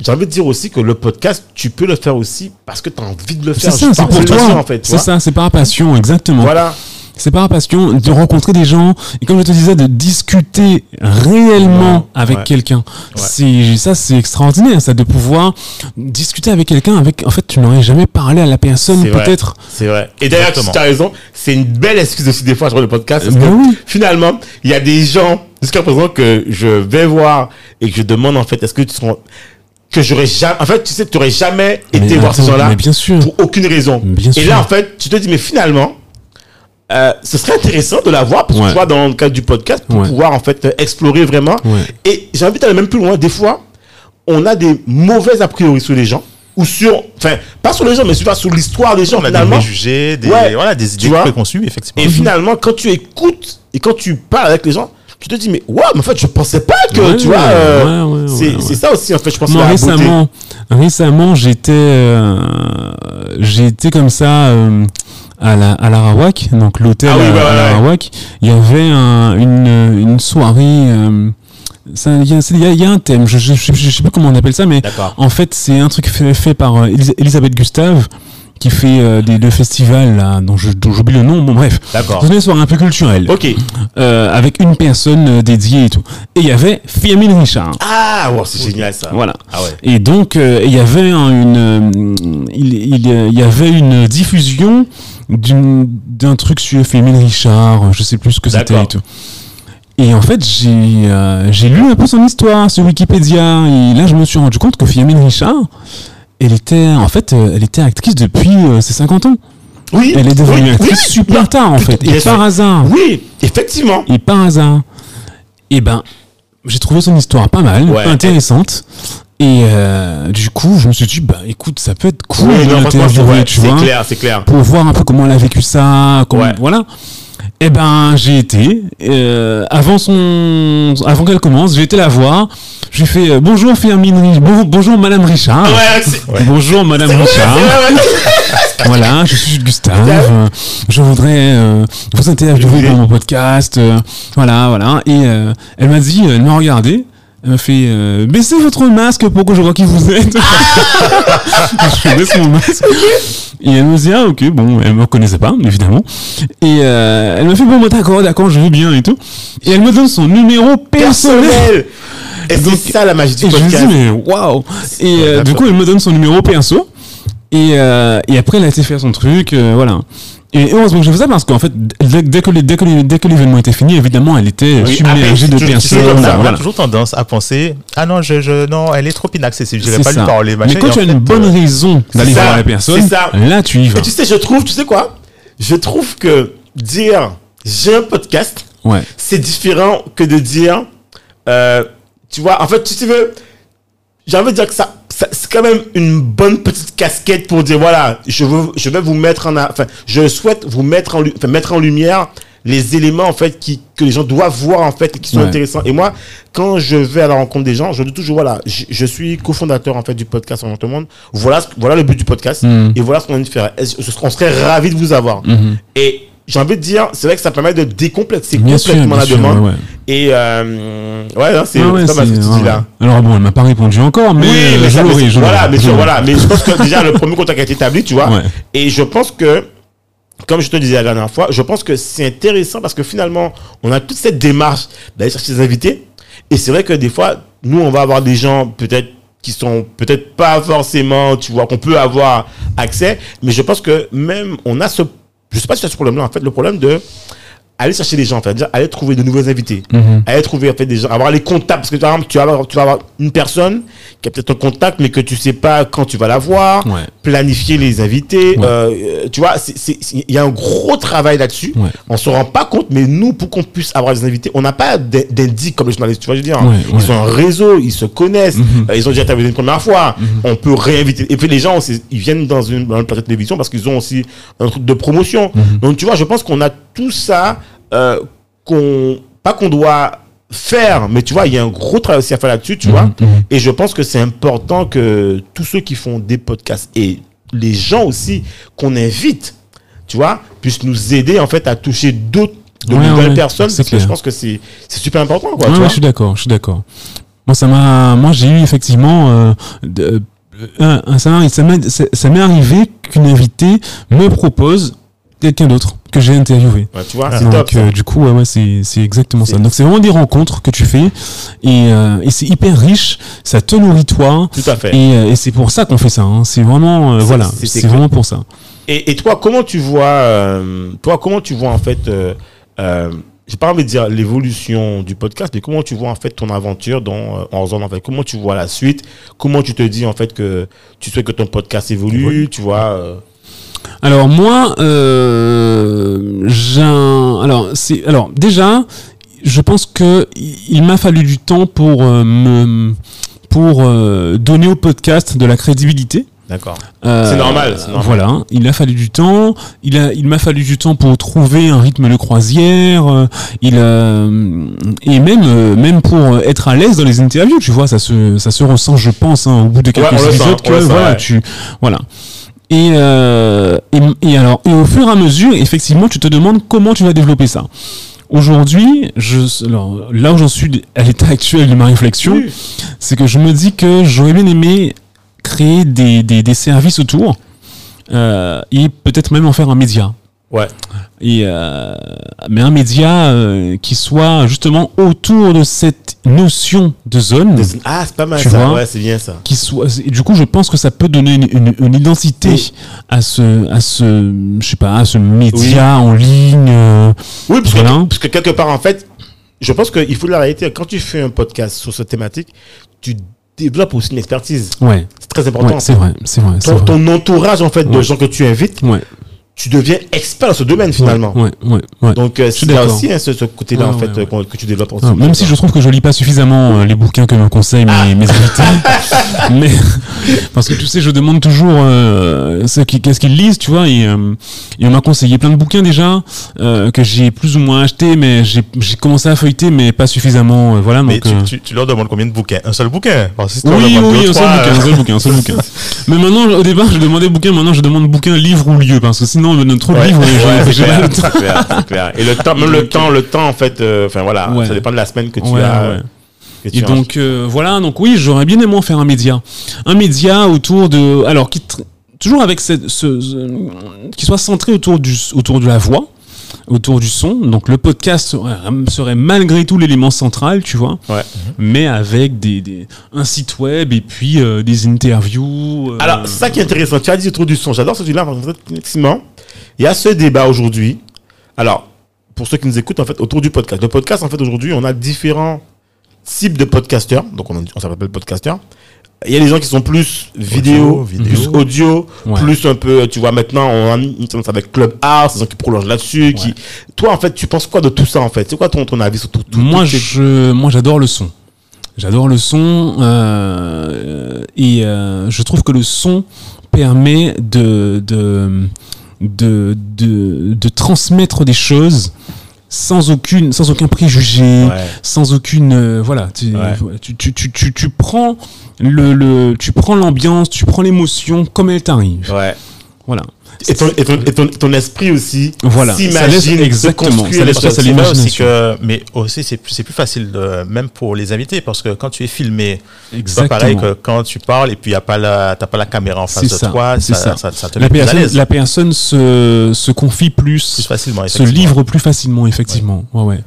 j'ai envie de dire aussi que le podcast, tu peux le faire aussi parce que tu as envie de le C'est faire. ça, juste c'est pour toi. en fait. c'est ça, c'est par passion, exactement. Voilà. C'est par passion de rencontrer des gens et comme je te disais de discuter réellement Ouais, avec ouais. quelqu'un. C'est ça c'est extraordinaire ça de pouvoir discuter avec quelqu'un avec en fait tu n'aurais jamais parlé à la personne peut-être. C'est vrai. Et d'ailleurs, tu as raison, c'est une belle excuse aussi des fois sur le podcast. Parce Ben que oui. finalement, il y a des gens, jusqu'à présent, que je vais voir et que je demande en fait, est-ce que tu seras. Que j'aurais jamais. En fait, tu sais, tu n'aurais jamais été Mais voir ces gens-là mais bien sûr. pour aucune raison. Bien et sûr. là, en fait, tu te dis, mais finalement, euh, ce serait intéressant de la voir, Ouais. tu vois, dans le cadre du podcast, pour Ouais. pouvoir en fait explorer vraiment. Ouais. Et j'ai envie d'aller même plus loin. Des fois, on a des mauvaises a priori sur les gens, ou sur. Enfin, pas sur les gens, mais sur, sur l'histoire des gens, On a des finalement. préjugés, des, Ouais. voilà, des Tu idées préconçues, effectivement. Et finalement, quand tu écoutes et quand tu parles avec les gens, tu te dis, mais ouais, mais en fait, je pensais pas que, Ouais, tu vois, ouais, euh, ouais, ouais, c'est ouais, c'est ouais. ça aussi, en fait, je pense, Moi beauté. récemment, récemment j'étais euh, j'étais comme ça euh, à la à l'Arawak, donc l'hôtel Ah oui, à, ouais, à l'Arawak. Il y avait un, une une soirée. euh, il y, y y a un thème, je, je, je, je sais pas comment on appelle ça, mais en fait c'est un truc fait, fait par euh, Elis- Elisabeth Gustave qui fait euh, des deux festivals là, dont j'oublie le nom. Bon bref, D'accord. c'est une soirée un peu culturelle Ok. euh, avec une personne euh, dédiée et tout. Et il y avait Firmin Richard. Ah, ouais, c'est génial ça. Voilà. Ah ouais. Et donc, euh, il y avait un- une, il, il, y avait une diffusion d'un truc sur Fémine Richard, je sais plus ce que c'était et tout. Et en fait, j'ai euh, j'ai lu un peu son histoire sur Wikipédia et là, je me suis rendu compte que Firmin Richard, elle était en fait, euh, elle était actrice depuis euh, ses 50 ans. Oui. Elle est devenue oui, actrice oui. super tard en fait, et par hasard. Oui, effectivement. Et par hasard, et ben, j'ai trouvé son histoire pas mal, Ouais. intéressante. Et euh, du coup, je me suis dit, bah écoute, ça peut être cool Oui, non, ouais, tu vois, clair, c'est clair. pour voir un peu comment elle a vécu ça, comment, Ouais. voilà. Et ben, j'ai été euh, avant son, avant qu'elle commence, j'ai été la voir. J'ai fait euh, bonjour Firmine, Ri- bon- bonjour Madame Richard, Ouais, c'est- bonjour Madame Richard. Ouais, ouais, ouais. Voilà, je suis Gustave. euh, je voudrais euh, vous interviewer dans mon podcast. euh, voilà, voilà. Et euh, elle m'a dit, elle m'a regardé. Elle m'a fait euh, baissez votre masque pour que je vois qui vous êtes. je baisse mon masque. Et elle me dit ah ok bon elle me reconnaissait pas évidemment. Et euh, elle m'a fait bon bah, d'accord d'accord je veux bien et tout. Et elle me donne son numéro personnel. Personnel. Et c'est ça la magie du Et je me dis, podcast. mais waouh! Et euh, du coup, elle me donne son numéro perso. Et, euh, et après, elle a été faire son truc, euh, voilà. Et heureusement que fait ça parce qu'en fait, dès, dès que dès que dès que l'événement était fini, évidemment, elle était Oui, submergée de sais personnes. on a voilà. toujours tendance à penser ah non je, je non elle est trop inaccessible je vais C'est pas ça. lui parler Mais machin. quand Et tu as une bonne euh, raison d'aller voir la personne, là, tu y vas. Et tu sais, je trouve, tu sais quoi? Je trouve que dire j'ai un podcast, Ouais. c'est différent que de dire, euh, tu vois, en fait, tu veux, j'ai envie de dire que ça- c'est quand même une bonne petite casquette pour dire, voilà, je veux, je vais vous mettre en, enfin, je souhaite vous mettre en, enfin, mettre en lumière les éléments, en fait, qui, que les gens doivent voir, en fait, et qui sont Ouais. intéressants. Et moi, quand je vais à la rencontre des gens, je dis toujours, voilà, je, je suis cofondateur, en fait, du podcast en tout le monde. Voilà, ce- voilà le but du podcast. Mhm. Et voilà ce qu'on a de faire. On serait ravis de vous avoir. Mhm. Et j'ai envie de dire, c'est vrai que ça permet de décomplexer sûr, complètement la sûr, demande. ouais, ouais. Et euh, ouais, non, c'est ouais, pas mal ce que tu dis là. Alors bon, elle m'a pas répondu encore, mais, oui, mais je l'aurai, voilà, mais je tu- voilà, mais je pense que déjà le premier contact a été établi, tu vois. Ouais. Et je pense que, comme je te disais la dernière fois, je pense que c'est intéressant parce que finalement, on a toute cette démarche d'aller chercher des invités. Et c'est vrai que des fois, nous, on va avoir des gens peut-être qui sont peut-être pas forcément, tu vois, qu'on peut avoir accès. Mais je pense que même, on a ce, je sais pas si c'est ce problème-là, en fait, le problème de aller chercher des gens, en fait, dire, aller trouver de nouveaux invités, Mhm. aller trouver en fait des gens, avoir les contacts, parce que par exemple, tu vas avoir, tu vas avoir une personne qui a peut-être un contact, mais que tu sais pas quand tu vas la voir, Ouais. planifier les invités, Ouais. euh, tu vois, il y a un gros travail là-dessus. Ouais. On se rend pas compte, mais nous, pour qu'on puisse avoir des invités, on n'a pas d'in- d'indices comme les journalistes, tu vois, je veux dire, Ouais, ils ont un réseau, ils se connaissent, Mhm. euh, ils ont déjà interviewé une première fois, on peut réinviter. Et puis les gens, aussi, ils viennent dans une, dans une plateau de télévision parce qu'ils ont aussi un truc de promotion. Mhm. Donc tu vois, je pense qu'on a tout ça, euh, qu'on, pas qu'on doit faire, mais tu vois, il y a un gros travail aussi à faire là-dessus, tu vois. Mhm, mhm. Et je pense que c'est important que tous ceux qui font des podcasts et les gens aussi qu'on invite, tu vois, puissent nous aider en fait à toucher d'autres de Ouais, nouvelles ouais, personnes parce que je pense que c'est c'est super important quoi Ouais, tu ouais, vois je suis d'accord, je suis d'accord. Moi, ça m'a, moi, j'ai eu effectivement, euh, de- ça- ça m'est arrivé qu'une invitée me propose quelqu'un d'autre. Que j'ai interviewés. Ouais, tu vois, c'est Donc top. euh, du coup ouais, ouais c'est exactement ça. Donc c'est vraiment des rencontres que tu fais et, euh, et c'est hyper riche, ça te nourrit toi Tout à fait. et, euh, et c'est pour ça qu'on fait ça. hein. C'est vraiment voilà, c'est- vraiment pour ça. Et, et toi, comment tu vois, toi, comment tu vois en fait, j'ai pas envie de dire l'évolution du podcast, mais comment tu vois en fait ton aventure dans euh, en zone en fait, comment tu vois la suite, comment tu te dis en fait que tu souhaites que ton podcast évolue, tu vois. euh, Alors moi, euh, j'ai un- alors c'est alors déjà, je pense que il m'a fallu du temps pour euh, me pour euh, donner au podcast de la crédibilité. D'accord. Euh, C'est normal, normal. Voilà, il a fallu du temps. Il a, il m'a fallu du temps pour trouver un rythme de croisière. euh, il euh, et même, même pour être à l'aise dans les interviews, tu vois, ça se, ça se ressent, je pense, hein, au bout de quelques Ouais, sent, épisodes que voilà, ouais. tu, voilà. Et, euh, et, et alors, et au fur et à mesure, effectivement, tu te demandes comment tu vas développer ça. Aujourd'hui, je, alors, là où j'en suis à l'état actuel de ma réflexion, Oui. c'est que je me dis que j'aurais bien aimé créer des, des, des services autour euh, et peut-être même en faire un média. Ouais. Et euh, mais un média euh, qui soit justement autour de cette notion de zone, Ah, c'est pas mal ça. vois ouais, c'est bien ça. qui soit. Du coup, je pense que ça peut donner une, une, une identité Oui. à ce, à ce, je sais pas, à ce média en ligne. euh, Oui, parce, Voilà. que, parce que quelque part en fait, je pense qu'il faut de la réalité. Quand tu fais un podcast sur cette thématique, tu développes aussi une expertise. ouais, C'est très important. ouais, c'est vrai, c'est vrai, vrai. ton entourage en fait de gens que tu invites, Ouais, tu deviens expert dans ce domaine finalement. Ouais, ouais, ouais. Donc, euh, c'est aussi hein, ce, ce côté-là en fait euh, que tu développes. Non, même si je trouve que je lis pas suffisamment euh, les bouquins que me conseillent mes, mes invités, mais parce que tu sais, je demande toujours euh, ce qui- qu'est-ce qu'ils lisent, tu vois, et, euh, et on m'a conseillé plein de bouquins déjà euh, que j'ai plus ou moins acheté, mais j'ai j'ai commencé à feuilleter, mais pas suffisamment, voilà. Mais Donc, tu, tu, tu leur demandes combien de bouquins? Un seul bouquin? Parce que si tu leur oui, oui, deux, un seul bouquin, un seul bouquin, un seul bouquin. Mais maintenant, au départ, je demandais bouquin, maintenant je demande bouquin, livre ou lieu, parce que sinon, de Ouais, livres et ouais, c'est clair, le temps. c'est clair, clair. Et le temps, même le temps, le temps en fait, euh, enfin voilà, Ouais. ça dépend de la semaine que tu Ouais, as. ouais. que tu Et as. donc euh, voilà, donc oui, j'aurais bien aimé en faire un média, un média autour de, alors qui toujours avec cette, ce, ce- qui soit centré autour du, autour de la voix, autour du son. Donc le podcast serait, serait malgré tout l'élément central, tu vois, Ouais. mais avec des, des un site web et puis euh, des interviews. euh, Alors, ça qui est intéressant. Tu as dit autour du son. J'adore ce sujet-là. Effectivement, il y a ce débat aujourd'hui. Alors, pour ceux qui nous écoutent, en fait, autour du podcast. Le podcast, en fait, aujourd'hui, on a différents types de podcasteurs. Donc, on, on s'appelle podcasteurs. Il y a des gens qui sont plus vidéo, vidéo. plus audio, Ouais. plus un peu, tu vois, maintenant, on a une tendance avec Clubhouse, des gens qui prolongent là-dessus. Qui... Toi, en fait, tu penses quoi de tout ça, en fait? C'est quoi ton, ton avis sur tout, tout moi, je, moi, j'adore le son. J'adore le son euh, et euh, je trouve que le son permet de de de de, de transmettre des choses sans aucune sans aucun préjugé, Ouais. sans aucune euh, voilà. Tu, Ouais. voilà, tu, tu, tu, tu, tu prends le, le tu prends l'ambiance, tu prends l'émotion comme elle t'arrive. Ouais. Voilà. Et ton, et, ton, et ton, ton esprit aussi Voilà. S'imagine, exactement, ça les choses. aussi que, mais aussi c'est plus, facile de, même pour les invités parce que quand tu es filmé, c'est pareil que quand tu parles et puis y a pas la, t'as pas la caméra en face de ça, toi, ça, ça. ça, ça te La met plus à personne, la personne se, se confie plus, plus facilement. se livre plus facilement, effectivement. Ouais, ouais.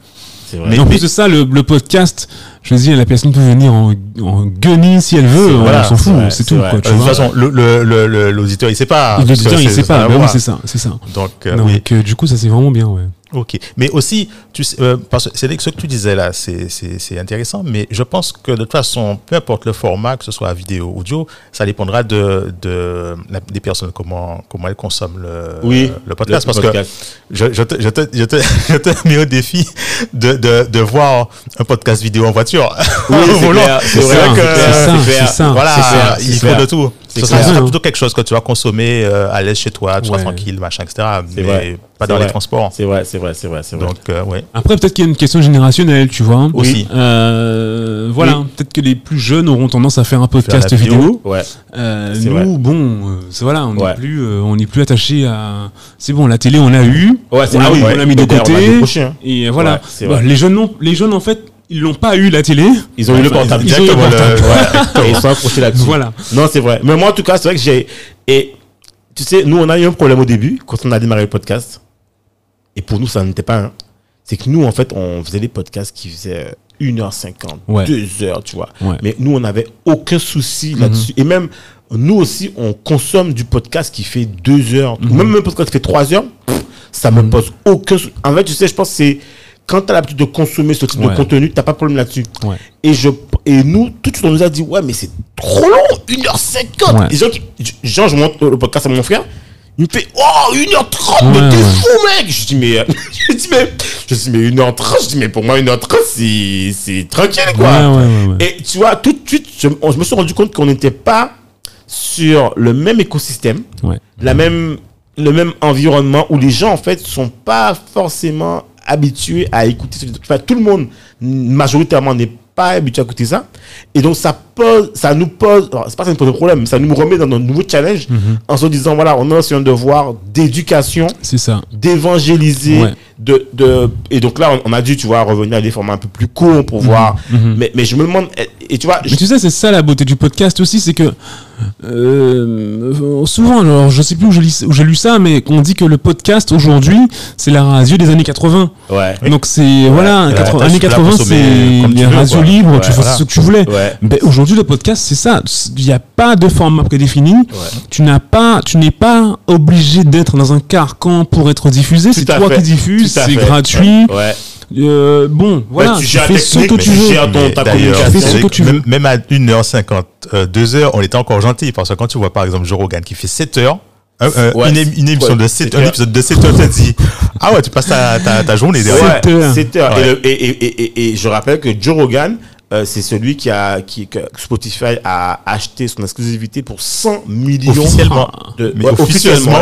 Vrai. Mais en plus de ça, le, le podcast, je veux dire, la personne peut venir en, en guenille si elle veut, C'est- on voilà, s'en fout, c'est tout. Quoi, tu de toute façon, l'auditeur, il sait pas. L'auditeur, il sait pas, bah c'est ça, c'est ça. Donc, euh, Donc, oui. euh, du coup, ça c'est vraiment bien, ouais. Ok, mais aussi, tu sais, euh, parce que c'est ce que tu disais là, c'est c'est- c'est intéressant, mais je pense que de toute façon, peu importe le format, que ce soit vidéo, audio, ça dépendra de, de la- des personnes, comment, comment elles consomment le, Oui, le podcast. le parce podcast. que je, je, te, je, te, je, te, je te mets au défi de, de, de voir un podcast vidéo en voiture. Oui, c'est vrai, vrai que- c'est ça. Voilà, C'est clair, il c'est faut clair. de tout. C'est Ce sera plutôt quelque chose que tu vas consommer euh, à l'aise chez toi, tu seras Ouais. tranquille, machin, etc. Mais vrai. pas dans vrai. les transports. C'est vrai, c'est vrai, c'est vrai, c'est vrai. Donc, euh, ouais. Après, peut-être qu'il y a une question générationnelle, tu vois. Aussi. Euh, voilà, Oui. peut-être que les plus jeunes auront tendance à faire un podcast la vidéo. vidéo. ouais. Euh, nous, vrai. bon, euh, c'est- voilà, on n'est Ouais. plus, euh, on plus attaché à. C'est bon, la télé, on l'a eu. Ouais, c'est on l'a ah oui, on l'a mis de côté. hein. Et voilà. Bah, les jeunes, non, les jeunes, en fait, ils l'ont pas eu la télé. Ils ont eu le portable. ils ont eu le. Ouais. Ils sont accrochés là-dessus. Voilà. Non, c'est vrai. Mais moi, en tout cas, c'est vrai que j'ai. Et tu sais, nous, on a eu un problème au début, quand on a démarré le podcast. Et pour nous, ça n'était pas un. C'est que nous, en fait, on faisait des podcasts qui faisaient 1h50, Ouais. 2h, tu vois. Ouais. Mais nous, on n'avait aucun souci là-dessus. Et même, nous aussi, on consomme du podcast qui fait 2 heures. Ou Même un podcast qui fait 3 heures, pff, ça me pose aucun souci. En fait, tu sais, je pense que c'est quand tu as l'habitude de consommer ce type Ouais. de contenu, tu n'as pas de problème là-dessus. Ouais. Et, je, et nous, tout de suite, on nous a dit, ouais, mais c'est trop long, 1h50. Ouais. Les gens, qui, genre, je montre le podcast à mon frère, il me fait, oh, 1h30, mais t'es fou, mec. Je dis, mais, je dis, mais, je dis, mais 1h30, je dis, mais pour moi, 1h30, c'est, tranquille, quoi. Et tu vois, tout de suite, je, on- je me suis rendu compte qu'on n'était pas sur le même écosystème, la même, le même environnement où les gens, en fait, sont pas forcément habitués à écouter. ce- Enfin, tout le monde, majoritairement, n'est pas habitué à écouter ça. Et donc, ça pose, ça nous pose, c'est pas ça nous pose un problème, ça nous remet dans un nouveau challenge Mhm. en se disant, voilà, on a aussi un devoir d'éducation C'est ça. d'évangéliser Ouais. De, de et donc là on, on a dû tu vois revenir à des formats un peu plus courts pour voir mais, mais je me demande et, et tu vois Mhm. Mais tu sais, c'est ça la beauté du podcast aussi, c'est que euh, souvent, alors je sais plus où j'ai lu, où j'ai lu ça, mais qu'on dit que le podcast aujourd'hui, c'est la radio des années 80. ouais Donc c'est voilà, Et là, 80 t'as- années tu peux la 80, consommer c'est les radios libres, tu Ouais, fais voilà. ce que tu voulais. Ouais. Ben, aujourd'hui le podcast c'est ça, il n'y a pas de format prédéfini. Tu n'as pas, tu n'es pas obligé d'être dans un carcan pour être diffusé. C'est toi fait. qui diffuses, c'est fait. gratuit. ouais Euh, bon, voilà, tu tu, fais la ce que tu tu veux. gères ton- ta communication. Tu veux. même, à 1h50, euh, 2h, on était encore gentil parce que quand tu vois par exemple Joe Rogan qui fait 7 heures, un- un- Ouais, une, é- une émission ouais, de 7, sept un épisode de 7 heures, tu te dis, ah ouais, tu passes ta, ta, ta journée derrière. Ouais, Sept heures. sept heures. Ouais. Et, le- et, et, et, et- et je rappelle que Joe Rogan euh, c'est celui qui a qui que Spotify a acheté son exclusivité pour 100 millions Officiellement. de Mais ouais,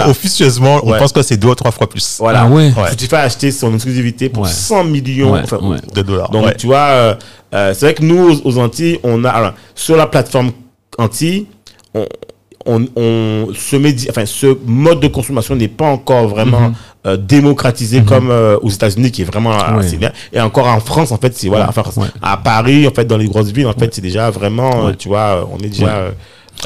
officieusement, on Ouais. pense que c'est deux ou trois fois plus Voilà. Ah ouais. Ouais. Spotify a acheté son exclusivité pour Ouais. 100 millions Ouais, enfin, ouais. de dollars. Donc, ouais. tu vois, euh, euh, c'est vrai que nous, aux, aux Antilles, on a, alors, sur la plateforme Antilles, on, on, on se médi- enfin, ce mode de consommation n'est pas encore vraiment euh, démocratisé comme euh, aux États-Unis, qui est vraiment Ouais. assez bien. Et encore en France, en fait, c'est, voilà, enfin, Ouais. à Paris, en fait, dans les grosses villes, en fait, c'est déjà vraiment, euh, Ouais. tu vois, euh, on est déjà, Ouais. euh,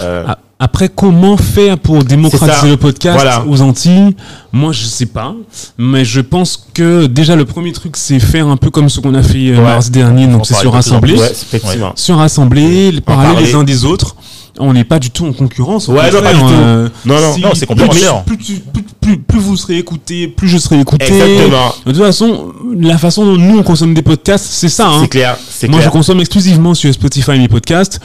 euh, Ah, Après, comment faire pour démocratiser le podcast Voilà. aux Antilles? Moi, je sais pas. Mais je pense que déjà, le premier truc, c'est faire un peu comme ce qu'on a fait euh, Ouais. mars dernier. On Donc, c'est effectivement. Sur Assemblée, parler parler. les uns des autres. On n'est pas du tout en concurrence. Ouais, non, pas du tout. euh, Non, non. si- Non, c'est complémentaire. Plus, plus, plus, plus vous serez écouté, plus je serai écouté. Exactement. De toute façon, la façon dont nous on consomme des podcasts, c'est ça. hein. C'est clair, c'est Moi, clair. je consomme exclusivement sur Spotify mes podcasts.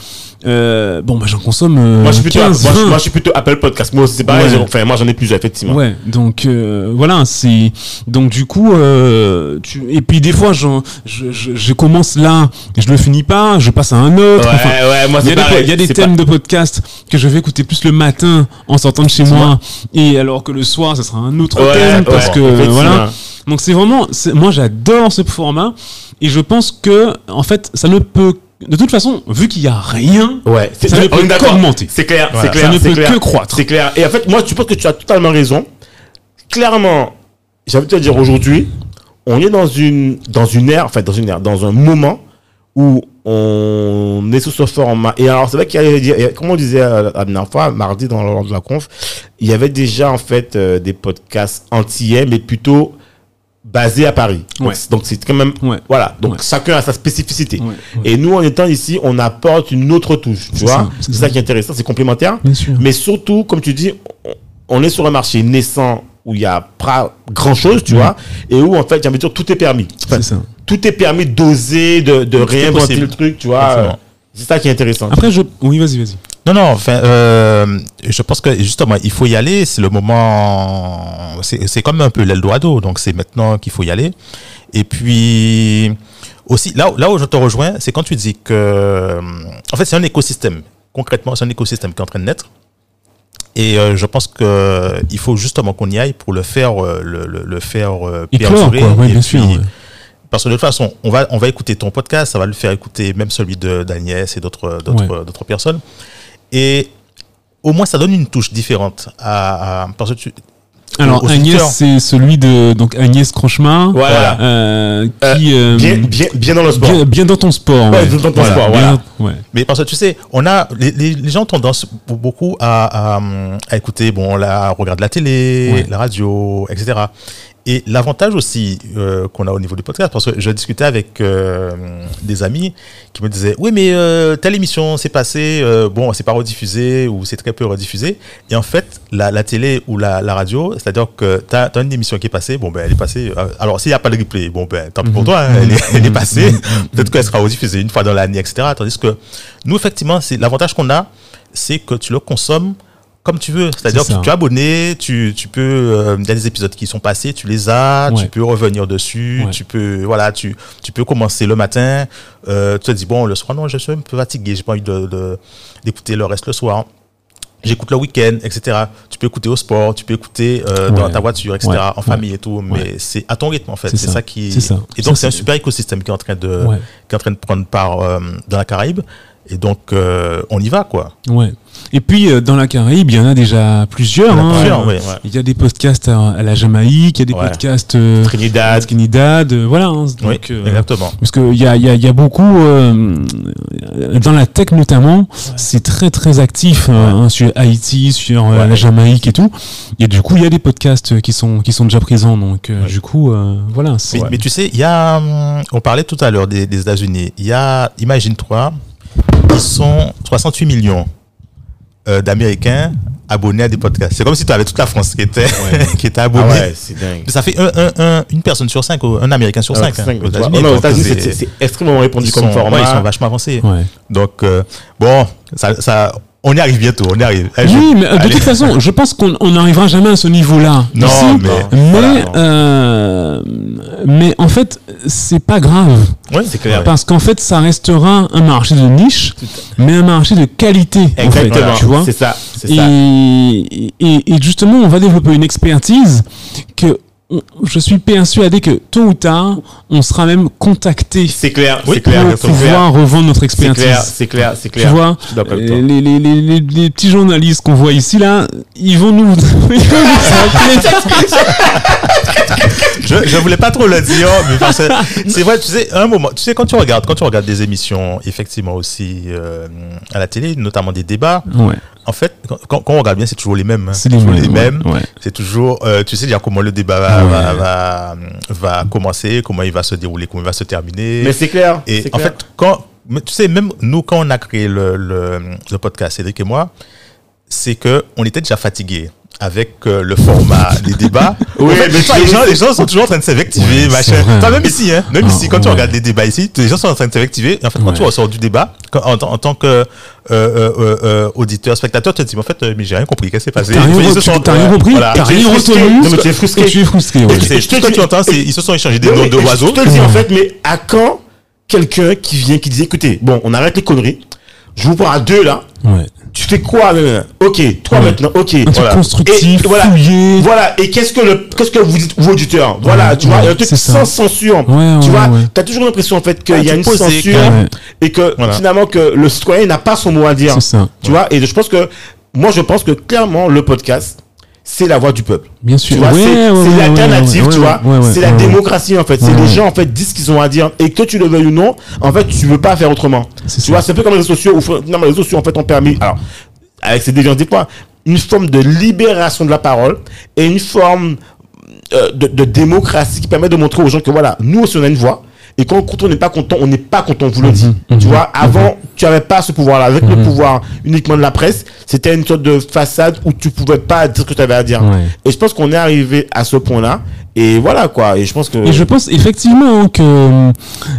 Euh, bon, bah, j'en consomme euh, moi, je suis plutôt, 15, moi, je- 20. moi, je suis plutôt Apple Podcast. Moi, c'est pareil, Ouais. enfin, moi, j'en ai plusieurs, effectivement. Ouais, donc euh, voilà, c'est donc du coup euh, tu... et puis des fois je, je, je commence là, je le finis pas, je passe à un autre. Ouais, Enfin, ouais, moi, c'est pareil. il y a des thèmes de podcast que je vais écouter plus le matin en sortant de chez moi et alors que le soir ça sera un autre Ouais, thème parce que effectivement. voilà. Donc c'est vraiment moi j'adore ce format et je pense que en fait ça ne peut de toute façon vu qu'il y a rien Ouais, Ça ne peut qu'augmenter. C'est clair, Voilà. c'est clair. Ça ne peut clair. que croître. C'est clair. Et en fait, moi, je pense que tu as totalement raison. Clairement, j'ai envie de te dire aujourd'hui, on est dans une, dans une ère, enfin, dans une ère, dans un moment où on est sous ce format. Et alors, c'est vrai qu'il y a, il y a- comme on disait euh, la dernière fois, mardi, dans lors de la conf, il y avait déjà, en fait, euh, des podcasts antillais, mais plutôt basés à Paris. Donc, Ouais. c'est- Donc, c'est quand même, Ouais. voilà. Donc, Ouais. chacun a sa spécificité. Et nous, en étant ici, on apporte une autre touche. Tu C'est vois, ça, c'est ça. ça qui est intéressant, c'est complémentaire. Bien sûr. Mais surtout, comme tu dis, on- est sur un marché naissant où il y a pas grand chose, tu vois, et où en fait, j'ai envie de dire, tout est permis. Enfin, ça. tout est permis d'oser, de, de réinventer le truc, tu vois. C'est ça qui est intéressant. Après je oui, vas-y, vas-y. Non, non, enfin, euh, je pense que justement, il faut y aller. C'est le moment. C'est comme un peu l'Eldorado. Donc, c'est maintenant qu'il faut y aller. Et puis, aussi, là, là où je te rejoins, c'est quand tu dis que. En fait, c'est un écosystème. Concrètement, c'est un écosystème qui est en train de naître. Et euh, je pense que il faut justement qu'on y aille pour le faire, euh, le, le, le faire euh, perdurer. quoi. Ouais, bien sûr. puis, ouais. parce que de toute façon, on va, on va écouter ton podcast, ça va le faire écouter même celui d'Agnès et d'autres d'autres d'autres personnes. Et au moins, ça donne une touche différente à, à- parce que tu, Alors Agnès, c'est celui de donc Agnès Crochemar, Voilà. euh, qui euh, Bien, bien, bien dans le sport. bien, bien dans ton sport. Ouais, dans ton sport, voilà. Ouais. Mais parce que tu sais, on a les, gens ont tendance beaucoup à, à, à écouter bon la regarder la télé, Ouais. la radio, etc. Et l'avantage aussi euh, qu'on a au niveau du podcast, parce que je discutais avec euh, des amis qui me disaient Oui, mais euh, telle émission s'est passée, bon, c'est pas rediffusé ou c'est très peu rediffusé. Et en fait, la, la télé ou la, la radio, c'est-à-dire que tu as, une émission qui est passée, bon, ben, elle est passée. alors, s'il n'y a pas de replay, bon, ben, tant pis pour toi, hein, elle, est, elle est passée. Peut-être qu'elle sera rediffusée une fois dans l'année, etc. Tandis que nous, effectivement, c'est l'avantage qu'on a, c'est que tu le consommes comme tu veux. C'est-à-dire C'est que tu es abonné, tu, tu peux. euh, Il y a des épisodes qui sont passés, tu les as, Ouais. tu peux revenir dessus, Ouais. tu peux. Voilà, tu, tu peux commencer le matin. euh, tu te dis, bon, le soir, non, je suis un peu fatigué, j'ai pas envie de- d'écouter le reste le soir. J'écoute le week-end, etc. Tu peux écouter au sport, tu peux écouter euh, dans ta voiture, etc. En famille et tout, mais c'est à ton rythme en fait. C'est ça. ça. qui. C'est ça. Et donc c'est un super écosystème qui est en train de, qui est en train de prendre part euh, dans la Caraïbe. Et donc euh, on y va quoi. Ouais. Et puis euh, dans la Caraïbe, il y en a déjà plusieurs. Il y a hein. plusieurs, ouais, ouais. Il y a des podcasts à, la Jamaïque, il y a des Ouais. podcasts euh, Trinidad. Trinidad, euh, voilà. hein. Oui, Donc, euh, exactement. Parce qu'il y a, y, a, il y a beaucoup, dans la tech notamment, c'est très très actif hein, sur Haïti, sur la Jamaïque et tout. Et du coup, il y a des podcasts qui sont, qui sont déjà présents. Donc, du coup, voilà. Mais, mais tu sais, il y a, hum, on parlait tout à l'heure des, des États-Unis. Il y a, imagine-toi, ils sont 68 millions euh, d'Américains abonnés à des podcasts. C'est comme si tu avais toute la France qui était, qui était Ah abonnée. ouais, c'est dingue. Ça fait un, un- un- une personne sur cinq, un Américain sur Ah, cinq. c'est hein, dingue, aux. États-Unis. Non, aux Donc, États-Unis, c'est- c'est- c'est extrêmement répandu comme sont, format. ouais, ils sont vachement avancés. Ouais. Donc, euh, bon, ça, ça, on y arrive bientôt, on y arrive. Eh, Oui, mais euh, de toute façon, je pense qu'on on n'arrivera jamais à ce niveau-là. Non, ici. mais- mais, voilà, non. euh, mais en fait, c'est pas grave. Ouais, c'est clair. Parce qu'en fait, ça restera un marché de niche, mais un marché de qualité. en fait, Exactement. tu vois C'est ça. C'est ça. et, et, et justement, on va développer une expertise que je suis persuadé que tôt ou tard, on sera même contacté C'est clair. Oui, C'est clair. pour c'est clair. pouvoir revendre notre C'est expertise. clair. C'est clair. C'est Tu clair. vois, Je d'accord avec euh, toi. les, les, les, les petits journalistes qu'on voit ici, là, ils vont nous, je, je voulais pas trop le dire, mais parce que c'est vrai, tu sais, un moment, tu sais, quand tu regardes, quand tu regardes des émissions, effectivement aussi euh, à la télé, notamment des débats, Ouais, en fait, quand, on regarde bien, c'est toujours les mêmes. hein. c'est toujours les mêmes. ouais, ouais. C'est toujours, euh, tu sais déjà comment le débat va, Ouais. va, va, va commencer, comment il va se dérouler, comment il va se terminer. Mais c'est clair. Et en clair. fait, quand, mais tu sais, même nous, quand on a créé le, le, le podcast, Cédric et moi, c'est que on était déjà fatigués avec euh, le format des débats. Oui, En fait, mais les, gens, les gens sont toujours en train de s'invectiver, Ouais, machin. Enfin, même ici, hein, même Ah, ici, quand tu regardes les débats ici, les gens sont en train de s'invectiver. En fait, quand Ouais. tu ressors du débat, quand- en, tant- en tant que euh, euh, euh, euh, auditeur, spectateur, tu te dis, mais en fait, euh, mais j'ai rien compris, qu'est-ce qui s'est passé? T'as rien, se sont- rien compris, voilà. t'as rien frustré. retenu. Non, mais tu es frustré. Tu es frustré, ouais. Ce que tu entends, c'est ils se sont échangés des noms de oiseaux. Je te le dis en fait, mais à quand quelqu'un qui vient, qui dit écoutez, bon, on arrête les conneries, je vous prends à deux là, Ouais. Tu fais quoi nanana Ok, toi Ouais. maintenant, ok. Un truc voilà. constructif, Et voilà, fouillé. voilà. Et qu'est-ce que le, qu'est-ce que vous dites, vous auditeurs? Voilà, Ouais, tu vois, ouais, un truc c'est ça. sans censure. Ouais, tu vois, ouais. t'as toujours l'impression en fait qu'il Ah, y a tu une censure Ouais. et que Voilà. finalement que le citoyen n'a pas son mot à dire. C'est ça. Tu vois, et je pense que moi je pense que clairement le podcast c'est la voix du peuple. Bien sûr. Ouais, c'est ouais, l'alternative, ouais, tu vois. c'est la démocratie en fait. C'est les gens en fait disent ce qu'ils ont à dire et que tu le veuilles ou non, en fait tu veux pas faire autrement. Tu ça. vois, c'est un peu comme les réseaux sociaux où non, mais les réseaux sociaux en fait ont permis, alors avec ces déviances des fois, une forme de libération de la parole et une forme euh, de, de démocratie qui permet de montrer aux gens que voilà, nous aussi on a une voix. Et quand, quand on n'est pas content, on n'est pas content, on vous le dit. mhm, tu vois, avant, tu n'avais pas ce pouvoir-là. Avec le pouvoir uniquement de la presse, c'était une sorte de façade où tu pouvais pas dire ce que tu avais à dire. Ouais. Et je pense qu'on est arrivé à ce point-là. Et voilà, quoi. Et je pense que. Et je pense effectivement que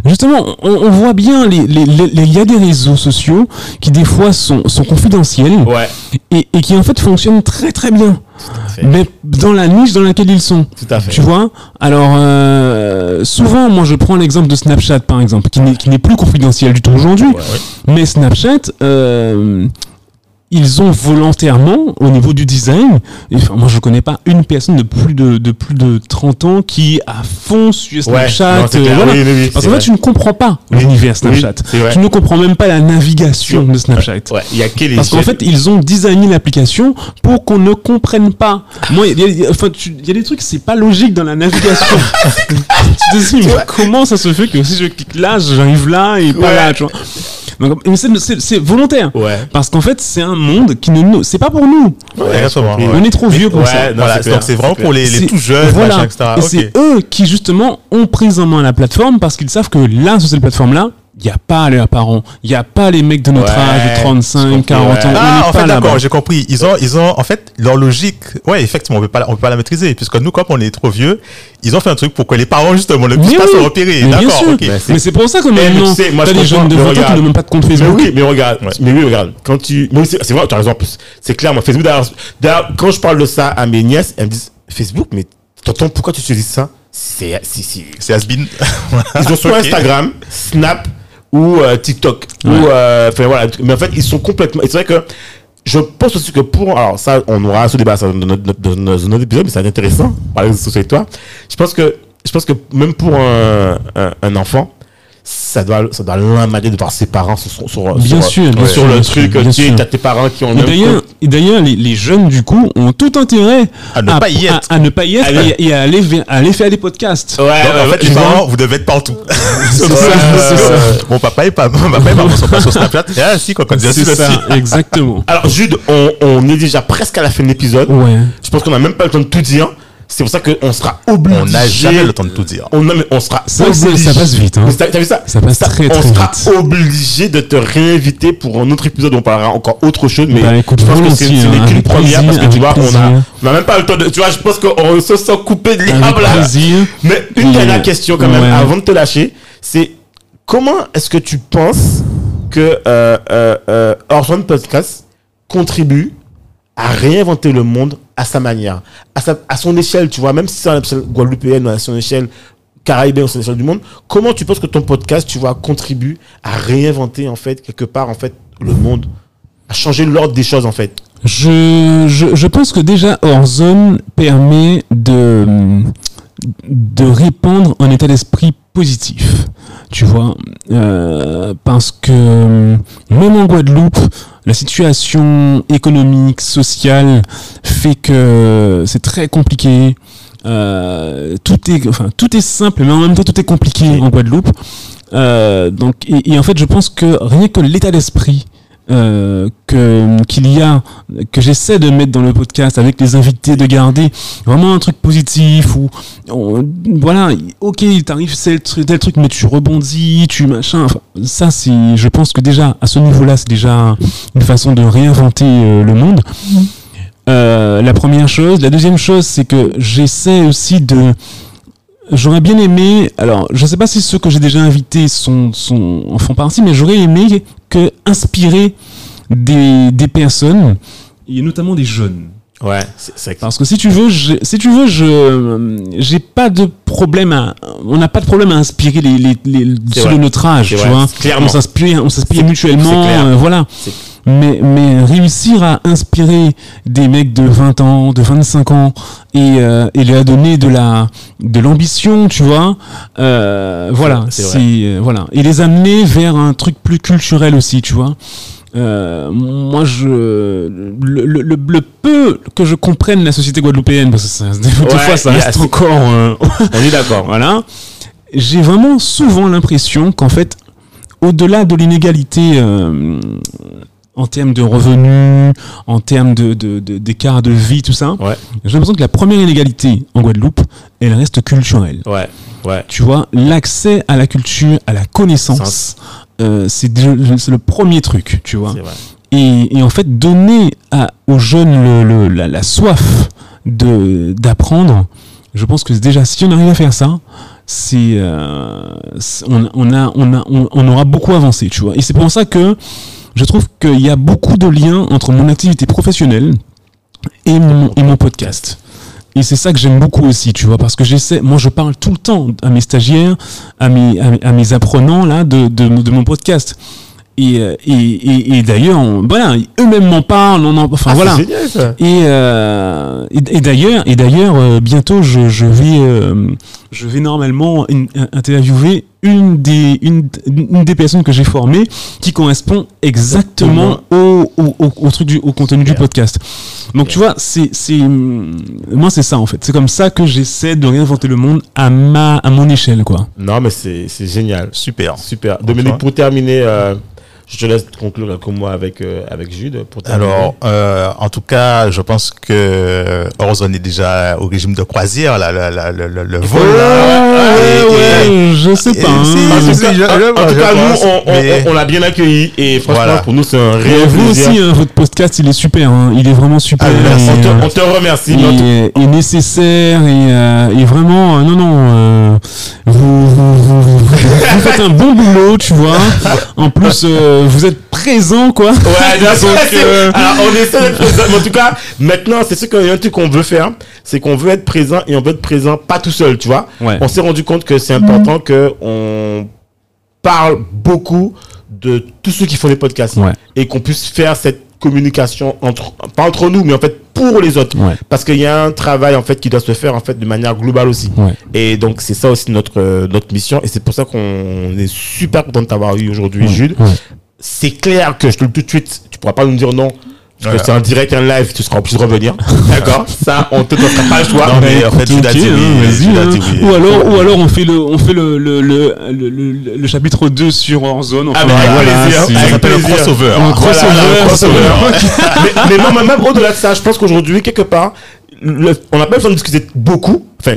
justement on, on voit bien les les- les- les- il y a des réseaux sociaux qui des fois sont, sont confidentiels Ouais. et, et qui en fait fonctionnent très très bien fait. mais dans la niche dans laquelle ils sont Tout à fait. tu vois? Alors euh, souvent moi je prends l'exemple de Snapchat par exemple qui n'est qui n'est plus confidentiel du tout aujourd'hui mais Snapchat euh, ils ont volontairement, au niveau du design, enfin, moi je connais pas une personne de plus de, de plus de 30 ans qui est à fond sur Snapchat. euh, clair. voilà. Oui, oui, oui, Parce qu'en fait, tu ne comprends pas l'univers Snapchat. tu ne comprends même pas la navigation de Snapchat. Ouais, y a que les. Parce qu'en fait, ils ont designé l'application pour qu'on ne comprenne pas. Moi, il y, a- y enfin, y des trucs, c'est pas logique dans la navigation. tu te dis, mais comment ça se fait que si je clique là, j'arrive là et pas Ouais. là, tu vois. Donc, mais c'est- volontaire. Parce qu'en fait, c'est un monde qui ne nous. C'est pas pour nous. Ouais. On est trop vieux pour Ouais, ça. non, Voilà, c'est clair, donc c'est vraiment pour les, les tout jeunes, voilà. machin, etc. Et c'est eux qui justement ont pris en main la plateforme parce qu'ils savent que là, sur cette plateforme-là, il n'y a pas leurs parents, il n'y a pas les mecs de notre Ouais, âge, de j'ai 35, compris, 40 ans. ouais. on Ah, n'est en pas fait, d'accord, j'ai compris. Ils ont, ils ont, en fait, leur logique, ouais, effectivement, on peut pas, la- on peut pas la maîtriser, puisque nous, comme on est trop vieux, ils ont fait un truc pour que les parents, justement, ne puissent Mais pas oui. se repérer. Mais bien D'accord, sûr. ok. Mais c'est- Mais c'est pour ça que mais maintenant, tu je des jeunes de comprends, 20 mais ans qui ne même pas de compte Mais Facebook. oui, mais regarde, mais oui, regarde, quand tu, mais c'est vrai, tu as raison en plus. C'est clair, moi, Facebook, d'ailleurs, quand je parle de ça à mes nièces, elles me disent, Facebook, mais t'entends pourquoi tu utilises ça? C'est, c'est, c'est, C'est has-been. ils ont soit Ok. Instagram, Snap ou euh, TikTok. Ou, euh, enfin, voilà. Mais en fait, ils sont complètement. C'est vrai que je pense aussi que pour. Alors, ça, on aura ce débat dans notre, notre- épisode, mais c'est intéressant. Par sociaux avec toi. Je pense que, je pense que même pour un, un, un enfant, ça doit, ça doit l'emmerder de voir ses parents sur, sur, sur, Bien sur- sûr, bien sur sûr, le bien truc. sûr, bien tu sais, sûr. t'as tes parents qui ont Et d'ailleurs, compte. et d'ailleurs, les, les jeunes, du coup, ont tout intérêt À ne pas y être. À, à ne pas y être Allez. et, et à, aller, vers- à aller faire des podcasts. Ouais, Donc, en fait, les vois. parents, vous devez être partout. C'est Donc, ça, euh, c'est ça. Mon papa et pas, mon papa et maman sont pas sur Snapchat. Et ah, si, quand C'est aussi, ça, exactement. Alors, Jude, on, on est déjà presque à la fin de l'épisode. Ouais. Je pense qu'on n'a même pas le temps de tout dire. C'est pour ça qu'on sera obligé. On n'a jamais le temps de tout dire. On, non, mais on sera ça passe vite, hein. T'as t'as vu ça? Ça passe très, On très sera vite. obligé de te réinviter pour un autre épisode où on parlera encore autre chose. Mais Bah, écoute, je pense que c'est n'est hein, qu'une avec première parce que tu plaisir, vois, on a, plaisir. on a même pas le temps de. Tu vois, je pense qu'on se sent coupé de l'herbe là. plaisir. Mais une dernière question quand même Ouais. avant de te lâcher, c'est comment est-ce que tu penses que euh, euh, euh, Orson Podcast contribue à réinventer le monde à sa manière, à, sa, à son échelle, tu vois, même si c'est l'échelle guadeloupéenne, à son échelle caribéenne, à son échelle du monde, comment tu penses que ton podcast, tu vois, contribue à réinventer, en fait, quelque part, en fait, le monde, à changer l'ordre des choses, en fait? Je, je, je pense que déjà Horizon permet de, de répandre un état d'esprit positif. Tu vois, euh, parce que même en Guadeloupe, la situation économique, sociale fait que c'est très compliqué. Euh, tout est, enfin, tout est simple, mais en même temps tout est compliqué en Guadeloupe. Euh, donc, et, et en fait, je pense que rien que l'état d'esprit euh, que qu'il y a, que j'essaie de mettre dans le podcast avec les invités, de garder vraiment un truc positif on- voilà, ok, il t'arrive tel truc, tel truc, mais tu rebondis, tu machin. Enfin, ça, c'est, je pense que déjà à ce niveau-là, c'est déjà une façon de réinventer euh, le monde. Euh, la première chose. La deuxième chose, c'est que j'essaie aussi de. J'aurais bien aimé. Alors, je sais pas si ceux que j'ai déjà invités sont, sont, en font partie, mais j'aurais aimé que inspirer des, des personnes, et notamment des jeunes. Ouais, c'est Parce que si tu veux, je, si tu veux, je, j'ai pas de problème à, on n'a pas de problème à inspirer les, les, les ceux vrai. notre âge, tu vrai. vois. Clairement. On s'inspire, on s'inspire mutuellement, euh, voilà. Mais, mais réussir à inspirer des mecs de 20 ans, de 25 ans, et, euh, et leur donner de la, de l'ambition, tu vois, euh, voilà, c'est euh, voilà. Et les amener vers un truc plus culturel aussi, tu vois. Euh, moi, je le, le, le, le peu que je comprenne la société guadeloupéenne, parce que ça, des Ouais, fois ça reste encore, euh, On est d'accord. voilà. J'ai vraiment souvent l'impression qu'en fait, au-delà de l'inégalité euh, en termes de revenus, en termes de, de, de- d'écart de vie, tout ça, Ouais, j'ai l'impression que la première inégalité en Guadeloupe, elle reste culturelle. ouais, ouais. Tu vois, l'accès à la culture, à la connaissance, euh, c'est, déjà- c'est le premier truc, tu vois. C'est vrai. Et, et en fait, donner à, aux jeunes le, le- la, la soif de, d'apprendre, je pense que déjà, si on arrive à faire ça, c'est, euh, c'est- on, on, a, on, a, on, on aura beaucoup avancé, tu vois. Et c'est pour ça que je trouve qu'il y a beaucoup de liens entre mon activité professionnelle et mon, et mon podcast. Et c'est ça que j'aime beaucoup aussi, tu vois, parce que j'essaie, moi je parle tout le temps à mes stagiaires, à mes, à mes, à mes apprenants là de, de, de mon podcast. Et, euh, et, et, et d'ailleurs, voilà, eux-mêmes m'en parlent, on en, enfin Ah, voilà. Génial, ça. Et, euh, et, et d'ailleurs, et d'ailleurs, euh, bientôt, je, je vais, euh, je vais normalement in- interviewer une des, une, une des personnes que j'ai formées qui correspond exactement au, au, au, au truc du, au contenu du podcast. Donc tu vois, c'est, c'est, moi c'est ça en fait. C'est comme ça que j'essaie de réinventer le monde à ma, à mon échelle quoi. Non, mais c'est c'est génial. Super. Super. Dominique, pour terminer, euh, Je te laisse conclure comme moi avec, euh, avec Jude. Pour. Alors, euh, en tout cas, je pense que Horizon est déjà au régime de croisière, là, le, le, le, le vol. là. Ouais, Et- ouais, je sais pas. hein. si, En tout si, cas, je- en- en je tout cas, pense, nous, on, on- mais- on l'a bien accueilli et franchement, Voilà. pour nous, c'est un Et réel vous plaisir. aussi, hein, votre podcast, il est super. hein. Il est vraiment super. Ah, merci. et, on, te, on te remercie. et, et nécessaire et, euh, et vraiment euh, non non euh, vous, vous, vous, vous- vous faites un bon boulot tu vois en plus euh, vous êtes présent quoi Ouais, bien sûr, Donc, euh, Alors, on essaie d'être présent. Mais en tout cas, maintenant, c'est sûr qu'il y a un truc qu'on veut faire. C'est qu'on veut être présent et on veut être présent pas tout seul, tu vois. Ouais. On s'est rendu compte que c'est important que on parle beaucoup de tous ceux qui font des podcasts. Ouais. Et qu'on puisse faire cette communication entre, pas entre nous, mais en fait pour les autres. Ouais. Parce qu'il y a un travail, en fait, qui doit se faire, en fait, de manière globale aussi. Ouais. Et donc, c'est ça aussi notre, euh, notre mission. Et c'est pour ça qu'on est super content de t'avoir eu aujourd'hui, Jude. C'est clair que je te le dis tout de suite, tu pourras pas nous dire non. Parce que c'est un direct, un live, tu seras obligé de revenir. D'accord Ça, on te donnera pas le choix. Non, mais en fait, dit oui, hein, hein. dit oui. ou alors ou alors on fait le on fait le le le, le, le- le chapitre 2 sur Warzone Ah, enfin, mais avec voilà, plaisir. c'est- Ça s'appelle plaisir. crossover. un crossover, Voilà, un crossover. crossover. mais, mais non, mais même au-delà de ça, je pense qu'aujourd'hui, quelque part, le- on n'a pas besoin de discuter beaucoup. Enfin,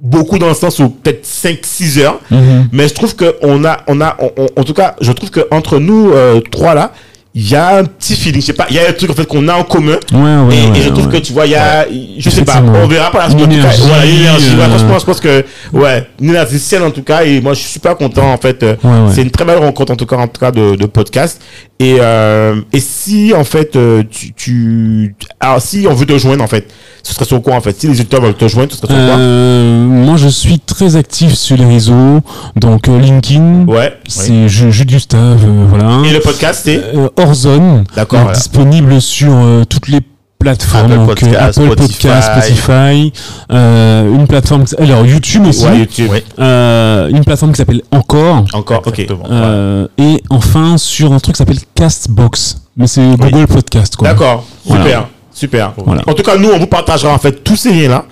beaucoup dans le sens où peut-être 5-6 heures. Mhm. Mais je trouve que on a, on a, on- on- en tout cas, je trouve que entre nous euh, trois là, il y a un petit feeling. Je sais pas, il y a un truc en fait qu'on a en commun. ouais ouais, et, ouais, et je trouve que tu vois, il y a, je sais pas, on verra par la suite. en tout cas. énergie, Voilà, une énergie. Ouais, euh, franchement, je pense que, ouais, une énergie saine en tout cas. Et moi, je suis super content en fait. euh, Ouais, ouais. C'est une très belle rencontre en tout cas, en tout cas de, de podcast. Et, euh, et si en fait, euh, tu, tu, alors si on veut te joindre en fait, ce serait sur quoi en fait? Si les auditeurs veulent te joindre, ce serait sur quoi? Euh, moi, je suis très actif sur les réseaux, donc euh, LinkedIn, Ouais. c'est Jules Gustave, voilà. Et le podcast, c'est? Horzone, D'accord, voilà. disponible sur euh, toutes les plateformes, Apple donc euh, Podcast, Apple Spotify. Podcast, Spotify, euh, une plateforme, alors YouTube aussi, ouais, YouTube. Oui. euh, une plateforme qui s'appelle Encore, Encore, ok. Euh, et enfin sur un truc qui s'appelle Castbox, mais c'est Google Podcast, quoi. D'accord, super, Voilà. super. Voilà. En tout cas, nous, on vous partagera en fait tous ces liens-là.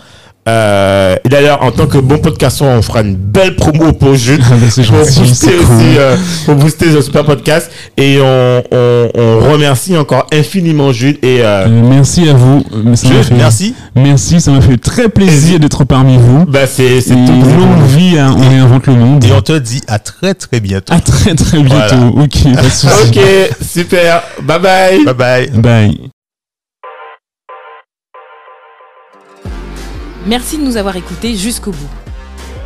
Euh, et d'ailleurs, en tant que bon podcasteur, on fera une belle promo pour Jules. Ah c'est pour booster aussi, cool. euh, pour booster ce super podcast. Et on, on, on remercie encore infiniment Jules. Et euh, Euh, merci à vous. Ça fait- merci. Merci, ça m'a fait très plaisir d'être parmi vous. bah, c'est c'est longue vie à On réinvente le monde. Et on te dit à très très bientôt. À très très bientôt. Voilà. Ok, pas de soucis. Ok, super. Bye bye. Bye bye. Bye. Merci de nous avoir écoutés jusqu'au bout.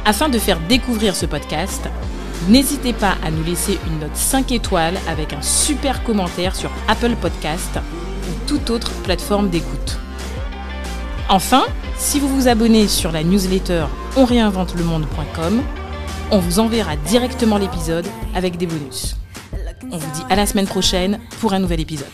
Afin de faire découvrir ce podcast, n'hésitez pas à nous laisser une note 5 étoiles avec un super commentaire sur Apple Podcast ou toute autre plateforme d'écoute. Enfin, si vous vous abonnez sur la newsletter onréinventelemonde.com, on vous enverra directement l'épisode avec des bonus. On vous dit à la semaine prochaine pour un nouvel épisode.